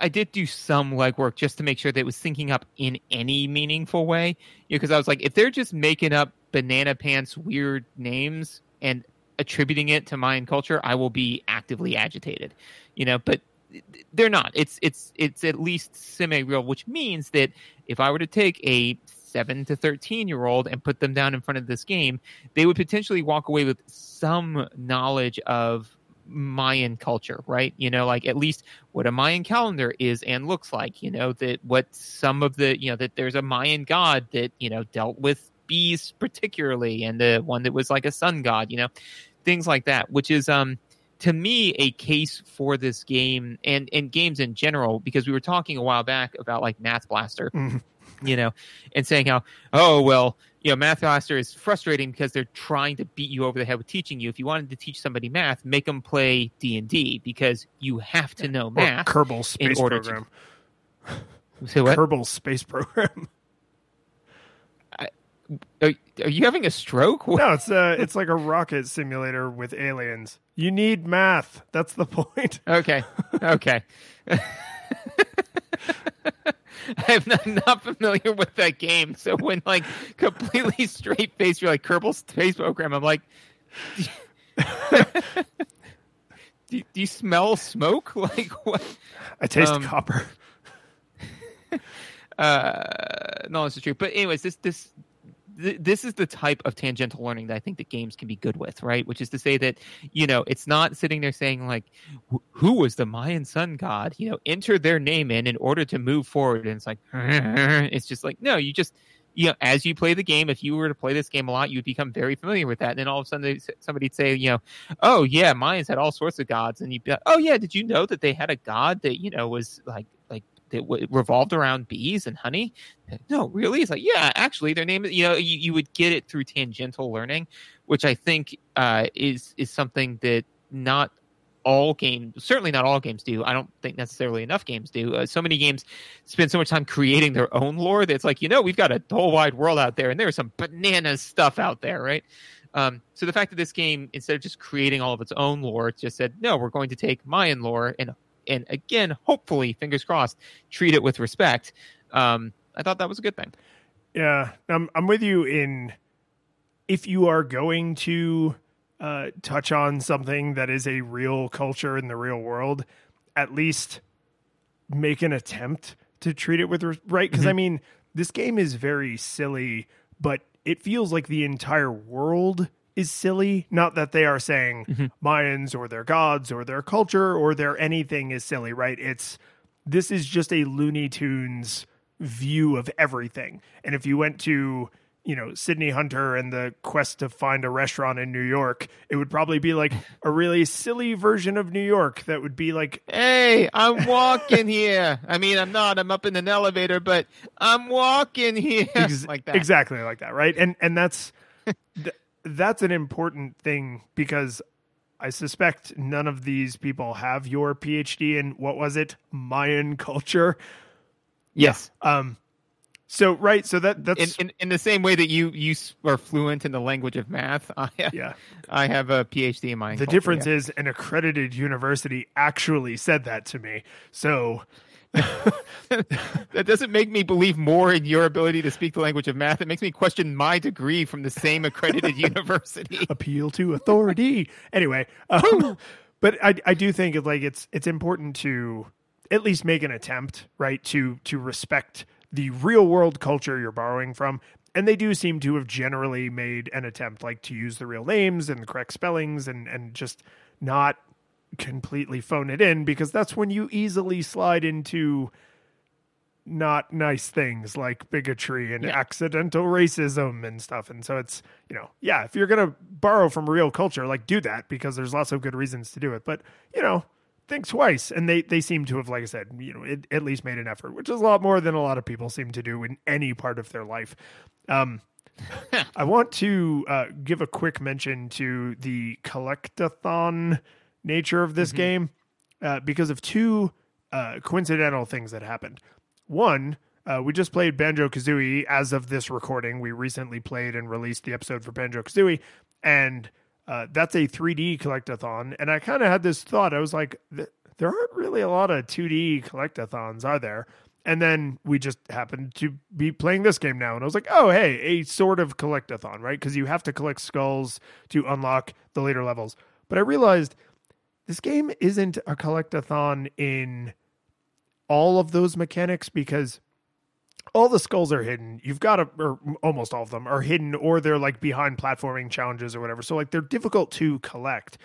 I- did do some legwork just to make sure that it was syncing up in any meaningful way. Because I was like, if they're just making up banana pants weird names and attributing it to Mayan culture, I will be actively agitated. You know, but they're not. It's it's it's at least semi real, which means that if I were to take a seven to thirteen year old and put them down in front of this game, they would potentially walk away with some knowledge of Mayan culture, right? You know, like at least what a Mayan calendar is and looks like, you know, that what some of the, you know, that there's a Mayan god that, you know, dealt with bees particularly and the one that was like a sun god, you know, things like that, which is, um, to me, a case for this game and, and games in general, because we were talking a while back about like Math Blaster, Mhm. You know, and saying how, oh, well, you know, Math Blaster is frustrating because they're trying to beat you over the head with teaching you. If you wanted to teach somebody math, make them play D and D because you have to know Or math. Kerbal Space order to- Program. Say what? Kerbal Space Program. Are, are you having a stroke? No, it's uh it's like a rocket simulator with aliens. You need math. That's the point. Okay. Okay. I'm not, not familiar with that game, so when like completely straight face, you're like Kerbal Space Program. I'm like, do, do you smell smoke? Like what? I taste Um, copper. Uh, no, this is true. But anyways, this this th- this is the type of tangential learning that I think that games can be good with, right? Which is to say that you know it's not sitting there saying like, "Who was the Mayan sun god?" You know, enter their name in in order to move forward, and it's like it's just like no, you just you know as you play the game, if you were to play this game a lot, you'd become very familiar with that. And then all of a sudden, somebody'd say, you know, "Oh yeah, Mayans had all sorts of gods," and you'd be like, "Oh yeah, did you know that they had a god that you know was like like." That w- revolved around bees and honey. No, really? It's like, yeah, actually, their name is. You know, you, you would get it through tangential learning, which I think uh, is is something that not all games, certainly not all games do. I don't think necessarily enough games do. Uh, so many games spend so much time creating their own lore that it's like, you know, we've got a whole wide world out there, and there's some bananas stuff out there, right? Um, so the fact that this game, instead of just creating all of its own lore, just said, no, we're going to take Mayan lore and and again, hopefully, fingers crossed, treat it with respect. Um, I thought that was a good thing. Yeah, I'm I'm with you in if you are going to uh, touch on something that is a real culture in the real world, at least make an attempt to treat it with res- right. Because I mean, this game is very silly, but it feels like the entire world is silly. Not that they are saying mm-hmm. Mayans or their gods or their culture or their anything is silly, right? It's this is just a Looney Tunes view of everything. And if you went to, you know, Sydney Hunter and the quest to find a restaurant in New York, it would probably be like a really silly version of New York that would be like, Hey, I'm walking here. I mean, I'm not. I'm up in an elevator, but I'm walking here ex- like that. exactly like that, right? And and that's th- that's an important thing because I suspect none of these people have your PhD in what was it Mayan culture. Yes. Um, so right, so that that's In, in in the same way that you you are fluent in the language of math, I yeah. I have a PhD in my. The difference is an accredited university actually said that to me. So that doesn't make me believe more in your ability to speak the language of math. It makes me question my degree from the same accredited university. appeal to authority. anyway, um, but I I do think it, like it's it's important to at least make an attempt, right? To to respect the real world culture you're borrowing from. And they do seem to have generally made an attempt, like to use the real names and the correct spellings, and and just not completely phone it in because that's when you easily slide into not nice things like bigotry and Yeah. accidental racism and stuff. And so it's, you know, yeah, if you're going to borrow from real culture, like do that because there's lots of good reasons to do it. But, you know, think twice. And they, they seem to have, like I said, you know, it, at least made an effort, which is a lot more than a lot of people seem to do in any part of their life. Um, I want to uh, give a quick mention to the collectathon nature of this Mhm. game uh, because of two uh, coincidental things that happened. One, uh, we just played Banjo Kazooie as of this recording. We recently played and released the episode for Banjo Kazooie, and uh, that's a 3D collectathon. And I kind of had this thought. I was like, th- there aren't really a lot of 2D collectathons, are there? And then we just happened to be playing this game now. And I was like, oh, hey, a sort of collectathon, right? Because you have to collect skulls to unlock the later levels. But I realized this game isn't a collectathon in all of those mechanics because all the skulls are hidden. You've got to, or almost all of them are hidden, or they're like behind platforming challenges or whatever. So, like, they're difficult to collect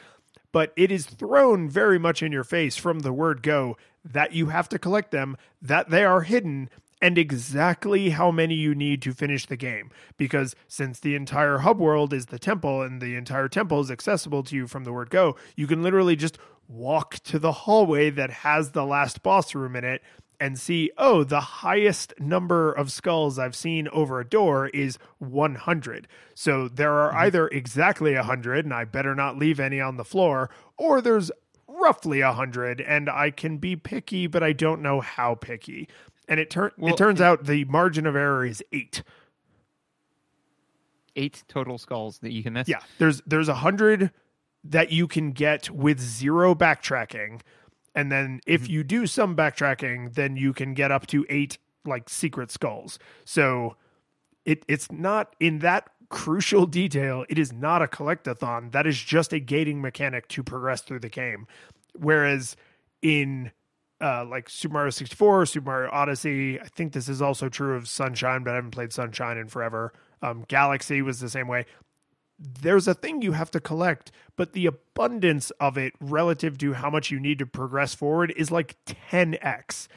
but it is thrown very much in your face from the word go that you have to collect them, that they are hidden, and exactly how many you need to finish the game. Because since the entire hub world is the temple and the entire temple is accessible to you from the word go, you can literally just walk to the hallway that has the last boss room in it and see, oh, the highest number of skulls I've seen over a door is 100. So there are mm-hmm. either exactly 100, and I better not leave any on the floor, or there's roughly 100, and I can be picky, but I don't know how picky. And it, tur- Well, it turns out the margin of error is eight. Eight total skulls that you can miss. Yeah, there's there's a hundred that you can get with zero backtracking, and then if mm-hmm. you do some backtracking, then you can get up to eight like secret skulls. So it it's not in that crucial detail. It is not a collectathon. That is just a gating mechanic to progress through the game. Whereas in uh, like Super Mario 64, Super Mario Odyssey. I think this is also true of Sunshine, but I haven't played Sunshine in forever. Um, Galaxy was the same way. There's a thing you have to collect, but the abundance of it relative to how much you need to progress forward is like 10x.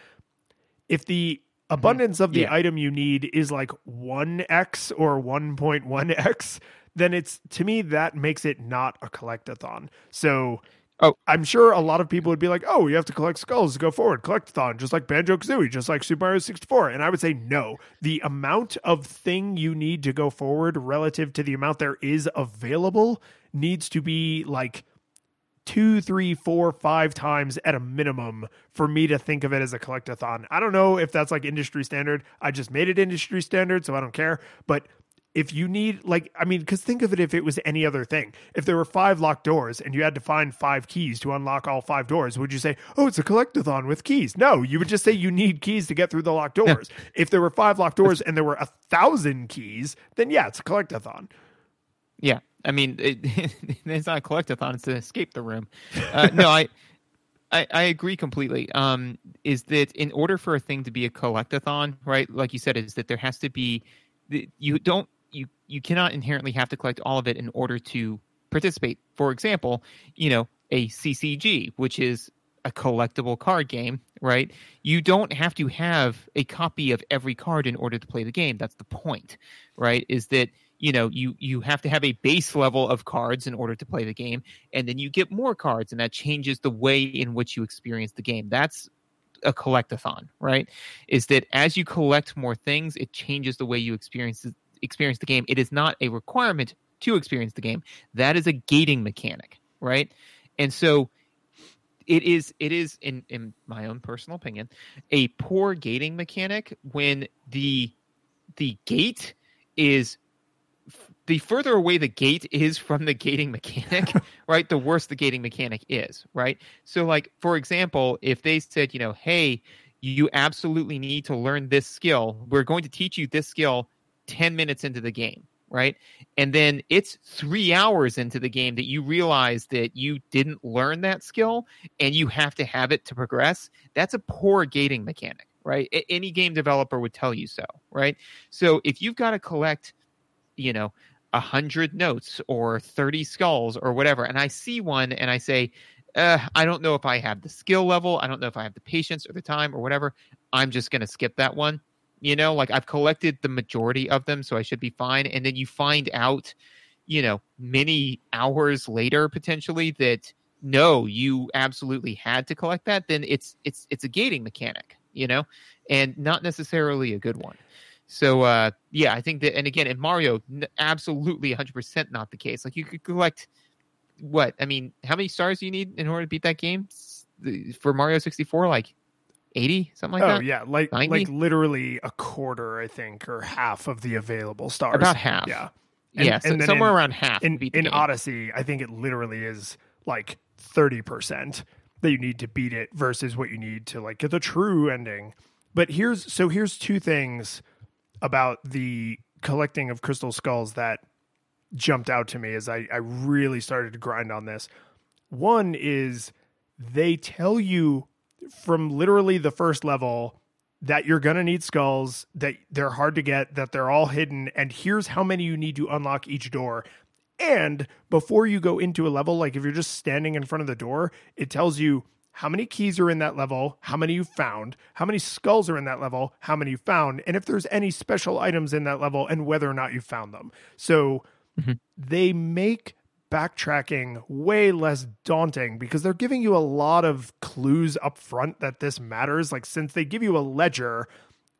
If the abundance of the Yeah. item you need is like 1x or 1.1x, then it's to me that makes it not a collectathon. So Oh. I'm sure a lot of people would be like, "Oh, you have to collect skulls to go forward, collectathon, just like Banjo Kazooie, just like Super Mario 64." And I would say, no. The amount of thing you need to go forward relative to the amount there is available needs to be like two, three, four, five times at a minimum for me to think of it as a collectathon. I don't know if that's like industry standard. I just made it industry standard, so I don't care. But if you need like i mean because think of it if it was any other thing if there were five locked doors and you had to find five keys to unlock all five doors would you say oh it's a collectathon with keys no you would just say you need keys to get through the locked doors if there were five locked doors and there were a thousand keys then yeah it's a collectathon Yeah, I mean, it, it's not a collectathon; it's to escape the room. Uh, no, I, I, I agree completely. Um, is that in order for a thing to be a collectathon, right? Like you said, is that there has to be, you don't, you, you cannot inherently have to collect all of it in order to participate. For example, you know, a CCG, which is a collectible card game, right? You don't have to have a copy of every card in order to play the game. That's the point, right? Is that you know you you have to have a base level of cards in order to play the game and then you get more cards and that changes the way in which you experience the game that's a collectathon right is that as you collect more things it changes the way you experience experience the game it is not a requirement to experience the game. That is a gating mechanic right? And so it is it is in in my own personal opinion a poor gating mechanic when the the gate is the further away the gate is from the gating mechanic, right, the worse the gating mechanic is, right? So, like, for example, if they said, you know, hey, you absolutely need to learn this skill, we're going to teach you this skill 10 minutes into the game, right? And then it's three hours into the game that you realize that you didn't learn that skill and you have to have it to progress. That's a poor gating mechanic, right? Any game developer would tell you so, right? So, if you've got to collect, you know, a hundred notes or 30 skulls or whatever and i see one and i say uh, i don't know if i have the skill level i don't know if i have the patience or the time or whatever i'm just going to skip that one you know like i've collected the majority of them so i should be fine and then you find out you know many hours later potentially that no you absolutely had to collect that then it's it's it's a gating mechanic you know and not necessarily a good one So uh, yeah, I think that, and again, in Mario, absolutely 100 percent not the case. Like you could collect what? I mean, how many stars do you need in order to beat that game for Mario 64? Like 80, something like oh that. Oh yeah, like 90? like literally a quarter, I think, or half of the available stars. About half. Yeah. And- yeah, so and somewhere in- around half. In in. Odyssey, I think it literally is like thirty percent that you need to beat it versus what you need to like get the true ending. But here's so here's two things about the collecting of crystal skulls that jumped out to me as I, I really started to grind on this. One is they tell you from literally the first level that you're going to need skulls, that they're hard to get, that they're all hidden, and here's how many you need to unlock each door. And before you go into a level, like if you're just standing in front of the door, it tells you how many keys are in that level, how many you found, how many skulls are in that level, how many you found, and if there's any special items in that level and whether or not you found them. So mm-hmm. they make backtracking way less daunting because they're giving you a lot of clues up front that this matters. Like, since they give you a ledger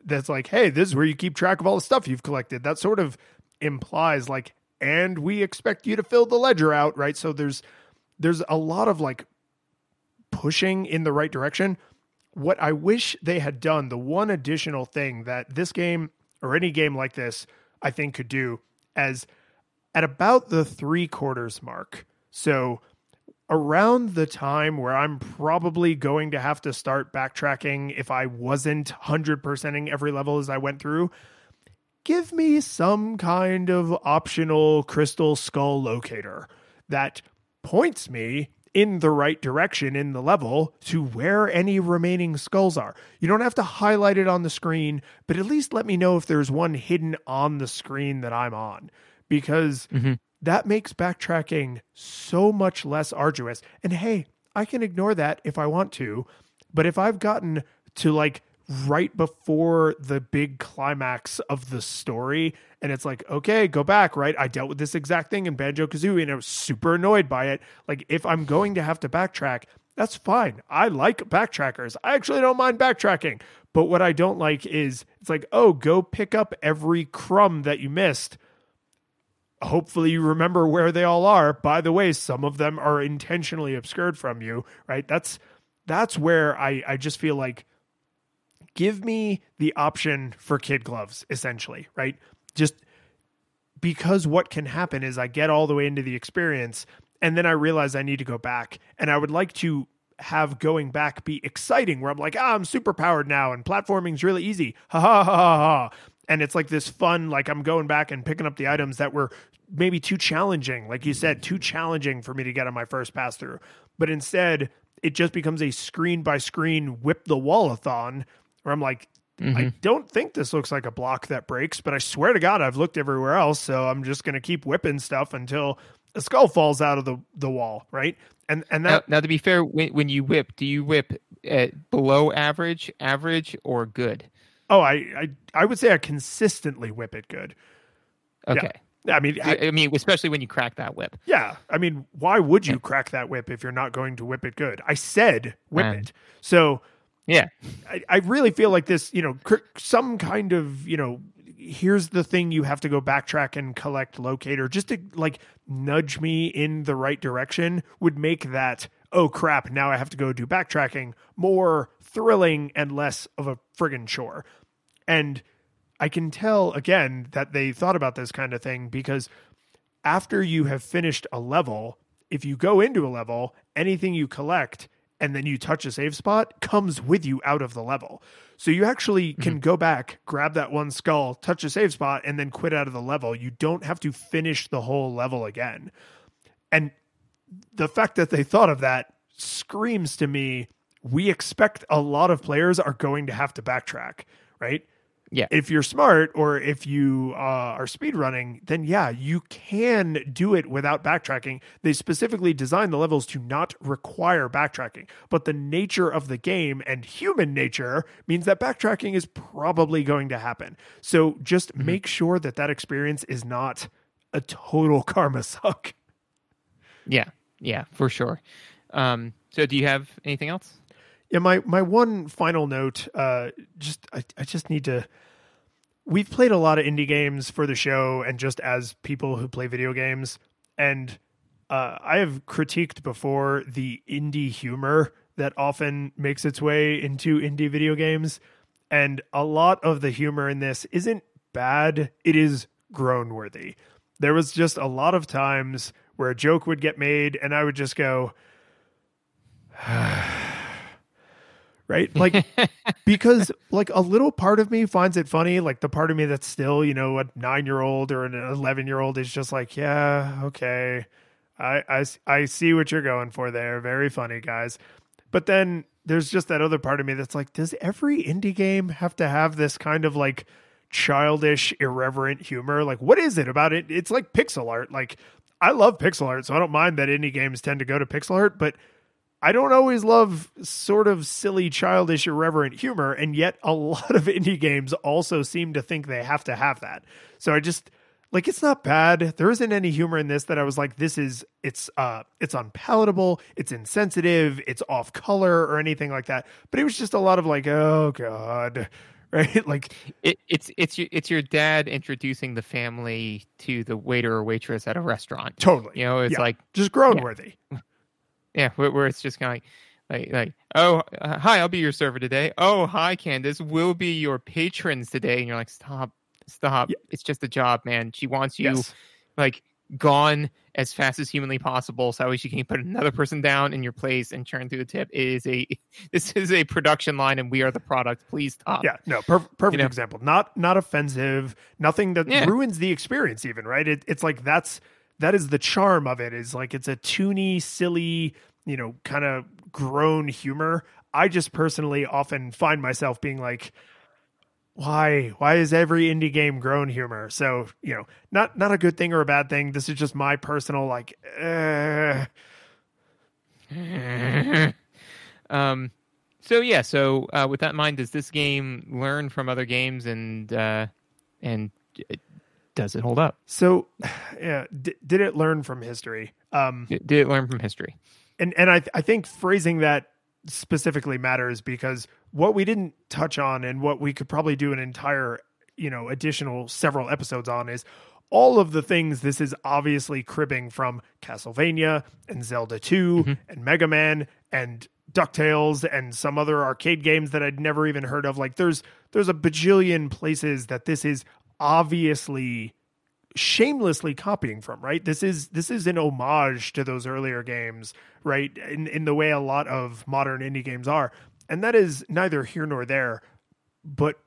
that's like, hey, this is where you keep track of all the stuff you've collected, that sort of implies, like, and we expect you to fill the ledger out, right? So there's there's a lot of like pushing in the right direction. What I wish they had done, the one additional thing that this game or any game like this, I think could do, as at about the three quarters mark. So around the time where I'm probably going to have to start backtracking if I wasn't 100%ing every level as I went through, give me some kind of optional crystal skull locator that points me in the right direction in the level to where any remaining skulls are. You don't have to highlight it on the screen, but at least let me know if there's one hidden on the screen that I'm on because mm-hmm. that makes backtracking so much less arduous. And hey, I can ignore that if I want to, but if I've gotten to like right before the big climax of the story and it's like okay go back right? I dealt with this exact thing in banjo kazooie and i was super annoyed by it. Like if i'm going to have to backtrack that's fine. I like backtrackers. I actually don't mind backtracking. But what i don't like is it's like oh go pick up every crumb that you missed hopefully you remember where they all are. By the way some of them are intentionally obscured from you right? That's that's where i i just feel like give me the option for kid gloves essentially right? Just because what can happen is i get all the way into the experience and then i realize i need to go back. And i would like to have going back be exciting where i'm like ah i'm super powered now and platforming's really easy. Ha ha ha ha ha and it's like this fun like i'm going back and picking up the items that were maybe too challenging like you said too challenging for me to get on my first pass through but instead it just becomes a screen by screen whip the wallathon where i'm like I mm-hmm. don't think this looks like a block that breaks, but I swear to God, I've looked everywhere else. So I'm just going to keep whipping stuff until a skull falls out of the, the wall, right? And and Now, that now, to be fair, when, when you whip, do you whip at below average, average, or good? Oh, I, I I would say I consistently whip it good. Okay. Yeah. I mean, I, I, mean, especially when you crack that whip. yeah. I mean, why would you crack that whip if you're not going to whip it good? I said whip Um, it. So Yeah. I, I really feel like this, you know, cr- some kind of, you know, here's the thing you have to go backtrack and collect locator just to like nudge me in the right direction would make that, oh crap, now I have to go do backtracking more thrilling and less of a friggin' chore. And I can tell again that they thought about this kind of thing because after you have finished a level, if you go into a level, anything you collect and then you touch a save spot comes with you out of the level. So you actually mm-hmm. can go back, grab that one skull, touch a save spot, and then quit out of the level. You don't have to finish the whole level again. And the fact that they thought of that screams to me we expect a lot of players are going to have to backtrack, right? Yeah. if you're smart or if you uh, are speedrunning, then yeah, you can do it without backtracking. They specifically designed the levels to not require backtracking, but the nature of the game and human nature means that backtracking is probably going to happen. So just make sure that that experience is not a total karma suck. Yeah. Yeah, for sure. Um, so do you have anything else? Yeah, my my one final note, uh, just I, I just need to. we've played a lot of indie games for the show and just as people who play video games. And uh, I have critiqued before the indie humor that often makes its way into indie video games. And a lot of the humor in this isn't bad, it is groan worthy. There was just a lot of times where a joke would get made, and I would just go, right? Like, because like a little part of me finds it funny. Like the part of me that's still, you know, a nine year old or an 11 year old is just like, yeah, okay. I, I, I see what you're going for there. Very funny, guys. But then there's just that other part of me that's like, does every indie game have to have this kind of like childish, irreverent humor? Like, what is it about it? It's like pixel art. Like, I love pixel art, so I don't mind that indie games tend to go to pixel art, but I don't always love sort of silly, childish, irreverent humor, and yet a lot of indie games also seem to think they have to have that. So I just like it's not bad. There isn't any humor in this that I was like, this is it's uh it's unpalatable, it's insensitive, it's off color or anything like that. But it was just a lot of like, oh god. Right? Like it, it's it's your it's your dad introducing the family to the waiter or waitress at a restaurant. Totally. You know, it's Yeah. like just grown Yeah. worthy. Yeah, where, where it's just kind of like, like, like, oh, uh, hi, I'll be your server today. Oh, hi, Candace, we'll be your patrons today. And you're like, stop, stop. Yeah. It's just a job, man. She wants you Yes. like gone as fast as humanly possible, so that way she can put another person down in your place and churn through the tip. It is a, this is a production line, and we are the product. Please stop. Yeah, no, perf- perfect know? example. Not not offensive. Nothing that Yeah. ruins the experience. Even right. It, it's like that's that is the charm of it. Is like it's a toony, silly, you know, kind of grown humor. I just personally often find myself being like, why why is every indie game grown humor? So you know, not not a good thing or a bad thing. This is just my personal like. Uh, um so yeah so uh, with that in mind does this game learn from other games and uh and uh, does it hold up? So yeah, d- did it learn from history? Um, did it learn from history? and and I I think phrasing that specifically matters because what we didn't touch on and what we could probably do an entire you know additional several episodes on is all of the things this is obviously cribbing from Castlevania and Zelda 2 and Mega Man and DuckTales and some other arcade games that I'd never even heard of. Like there's there's a bajillion places that this is obviously shamelessly copying from right? This is this is an homage to those earlier games right in in the way a lot of modern indie games are. And that is neither here nor there. But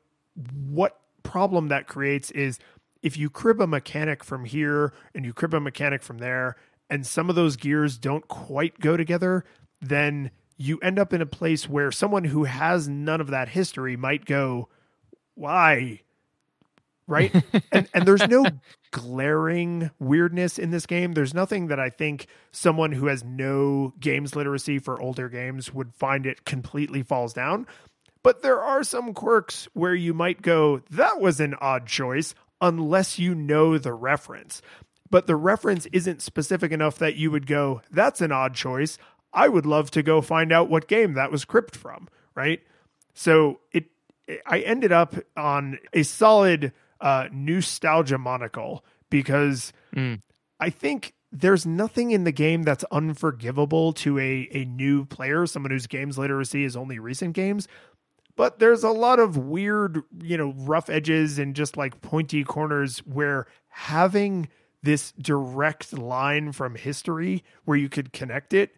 what problem that creates is if you crib a mechanic from here and you crib a mechanic from there and some of those gears don't quite go together then you end up in a place where someone who has none of that history might go why right? And and there's no glaring weirdness in this game. There's nothing that i think someone who has no games literacy for older games would find it completely falls down. But there are some quirks where you might go that was an odd choice unless you know the reference. But the reference isn't specific enough that you would go that's an odd choice. I would love to go find out what game that was cribbed from right? So it I ended up on a solid uh, nostalgia monocle because Mm. I think there's nothing in the game that's unforgivable to a, a new player, someone whose games literacy is only recent games. But there's a lot of weird, you know, rough edges and just like pointy corners where having this direct line from history where you could connect it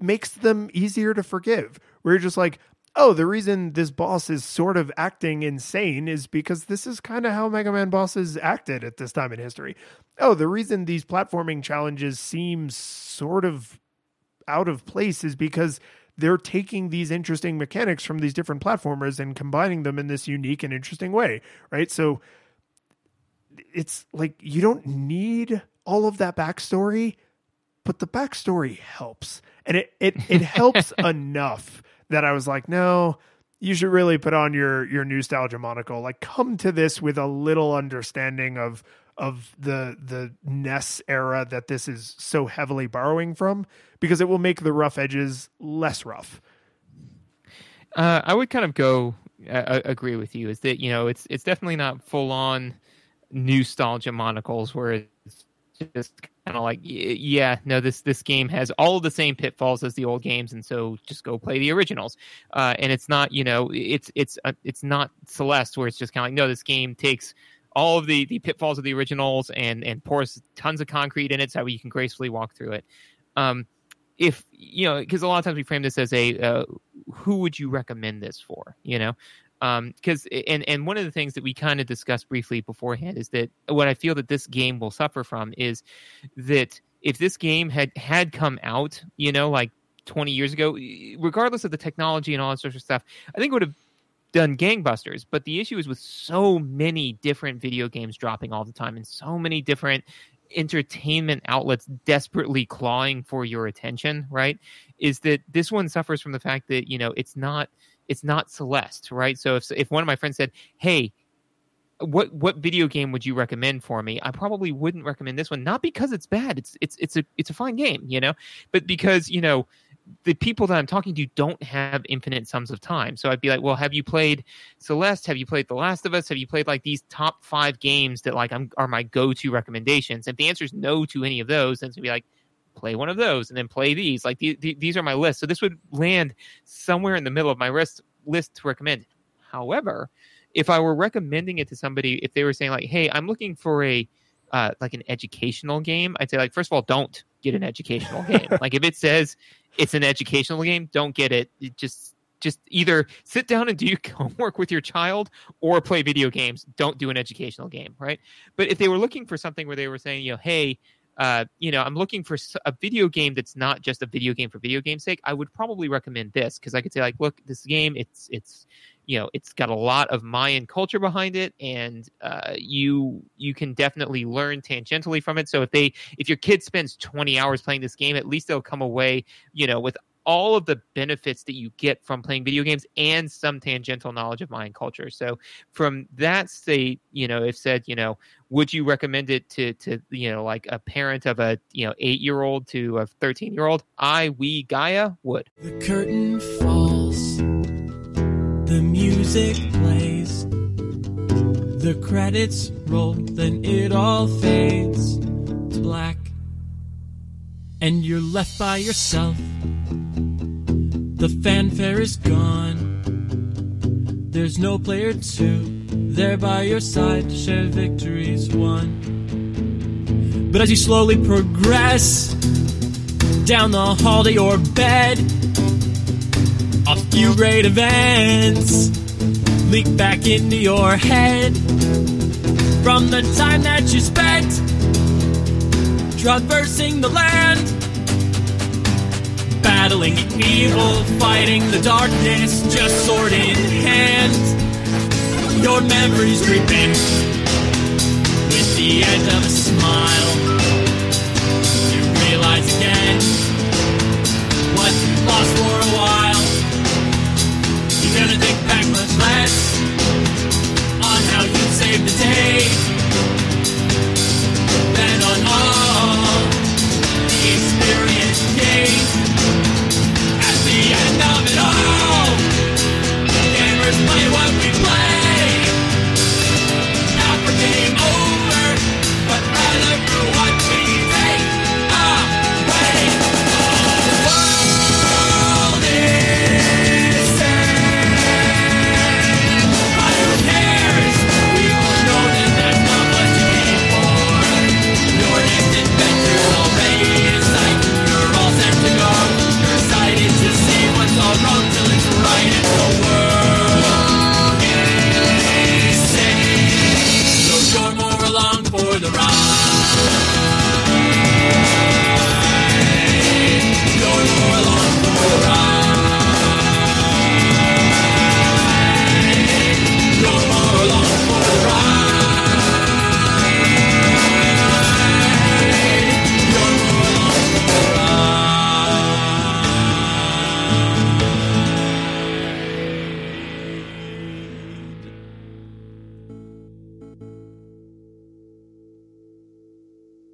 makes them easier to forgive. Where you're just like, oh, the reason this boss is sort of acting insane is because this is kind of how Mega Man bosses acted at this time in history. Oh, the reason these platforming challenges seem sort of out of place is because they're taking these interesting mechanics from these different platformers and combining them in this unique and interesting way, right? So it's like you don't need all of that backstory, but the backstory helps. And it it it helps enough that I was like, no, you should really put on your your nostalgia monocle. Like come to this with a little understanding of of the the NES era that this is so heavily borrowing from because it will make the rough edges less rough. Uh, I would kind of go uh, agree with you. Is that you know it's it's definitely not full on nostalgia monocles where it's just kind of like yeah no this this game has all the same pitfalls as the old games and so just go play the originals. Uh, and it's not you know it's it's uh, it's not celeste where it's just kind of like no this game takes all of the the pitfalls of the originals and and pours tons of concrete in it so you can gracefully walk through it. Um if you know because a lot of times we frame this as a uh, who would you recommend this for? You know because um, and and one of the things that we kind of discussed briefly beforehand is that what I feel that this game will suffer from is that if this game had had come out, you know, like 20 years ago, regardless of the technology and all that sort of stuff, I think it would have done gangbusters. But the issue is with so many different video games dropping all the time and so many different entertainment outlets desperately clawing for your attention, right? Is that this one suffers from the fact that, you know, it's not it's not Celeste, right? So if if one of my friends said, "Hey, what what video game would you recommend for me?" I probably wouldn't recommend this one, not because it's bad. It's it's it's a it's a fine game, you know, but because you know the people that I'm talking to don't have infinite sums of time. So I'd be like, well, have you played Celeste? Have you played The Last of Us? Have you played like these top five games that like I'm, are my go to recommendations? If the answer is no to any of those, then it's gonna be like, play one of those and then play these. Like the, the, these are my list. So this would land somewhere in the middle of my list list to recommend. However, if I were recommending it to somebody, if they were saying like, "Hey, I'm looking for a uh, like an educational game," I'd say like, first of all, don't get an educational game. like if it says it's an educational game, don't get it. it just just either sit down and do your homework with your child or play video games. Don't do an educational game, right? But if they were looking for something where they were saying, you know, hey, uh, you know, I'm looking for a video game that's not just a video game for video game's sake. I would probably recommend this because I could say like, look, this game, it's it's you know, it's got a lot of Mayan culture behind it, and uh, you you can definitely learn tangentially from it. So if they if your kid spends 20 hours playing this game, at least they'll come away, you know, with all of the benefits that you get from playing video games and some tangential knowledge of Mayan culture. So from that state, you know, if said, you know, would you recommend it to to you know like a parent of a you know eight year old to a thirteen year old? I we Gaia would. The curtain falls, the music plays, the credits roll, then it all fades to black, and you're left by yourself the fanfare is gone. There's no player two there by your side to share victories won. But as you slowly progress down the hall to your bed, a few great events leak back into your head from the time that you spent traversing the land. Battling evil, fighting the darkness, just sword in hand. Your memories creeping with the edge of a smile. You realize again what you lost for a while. You're gonna think back much less on how you saved the day than on play what we play.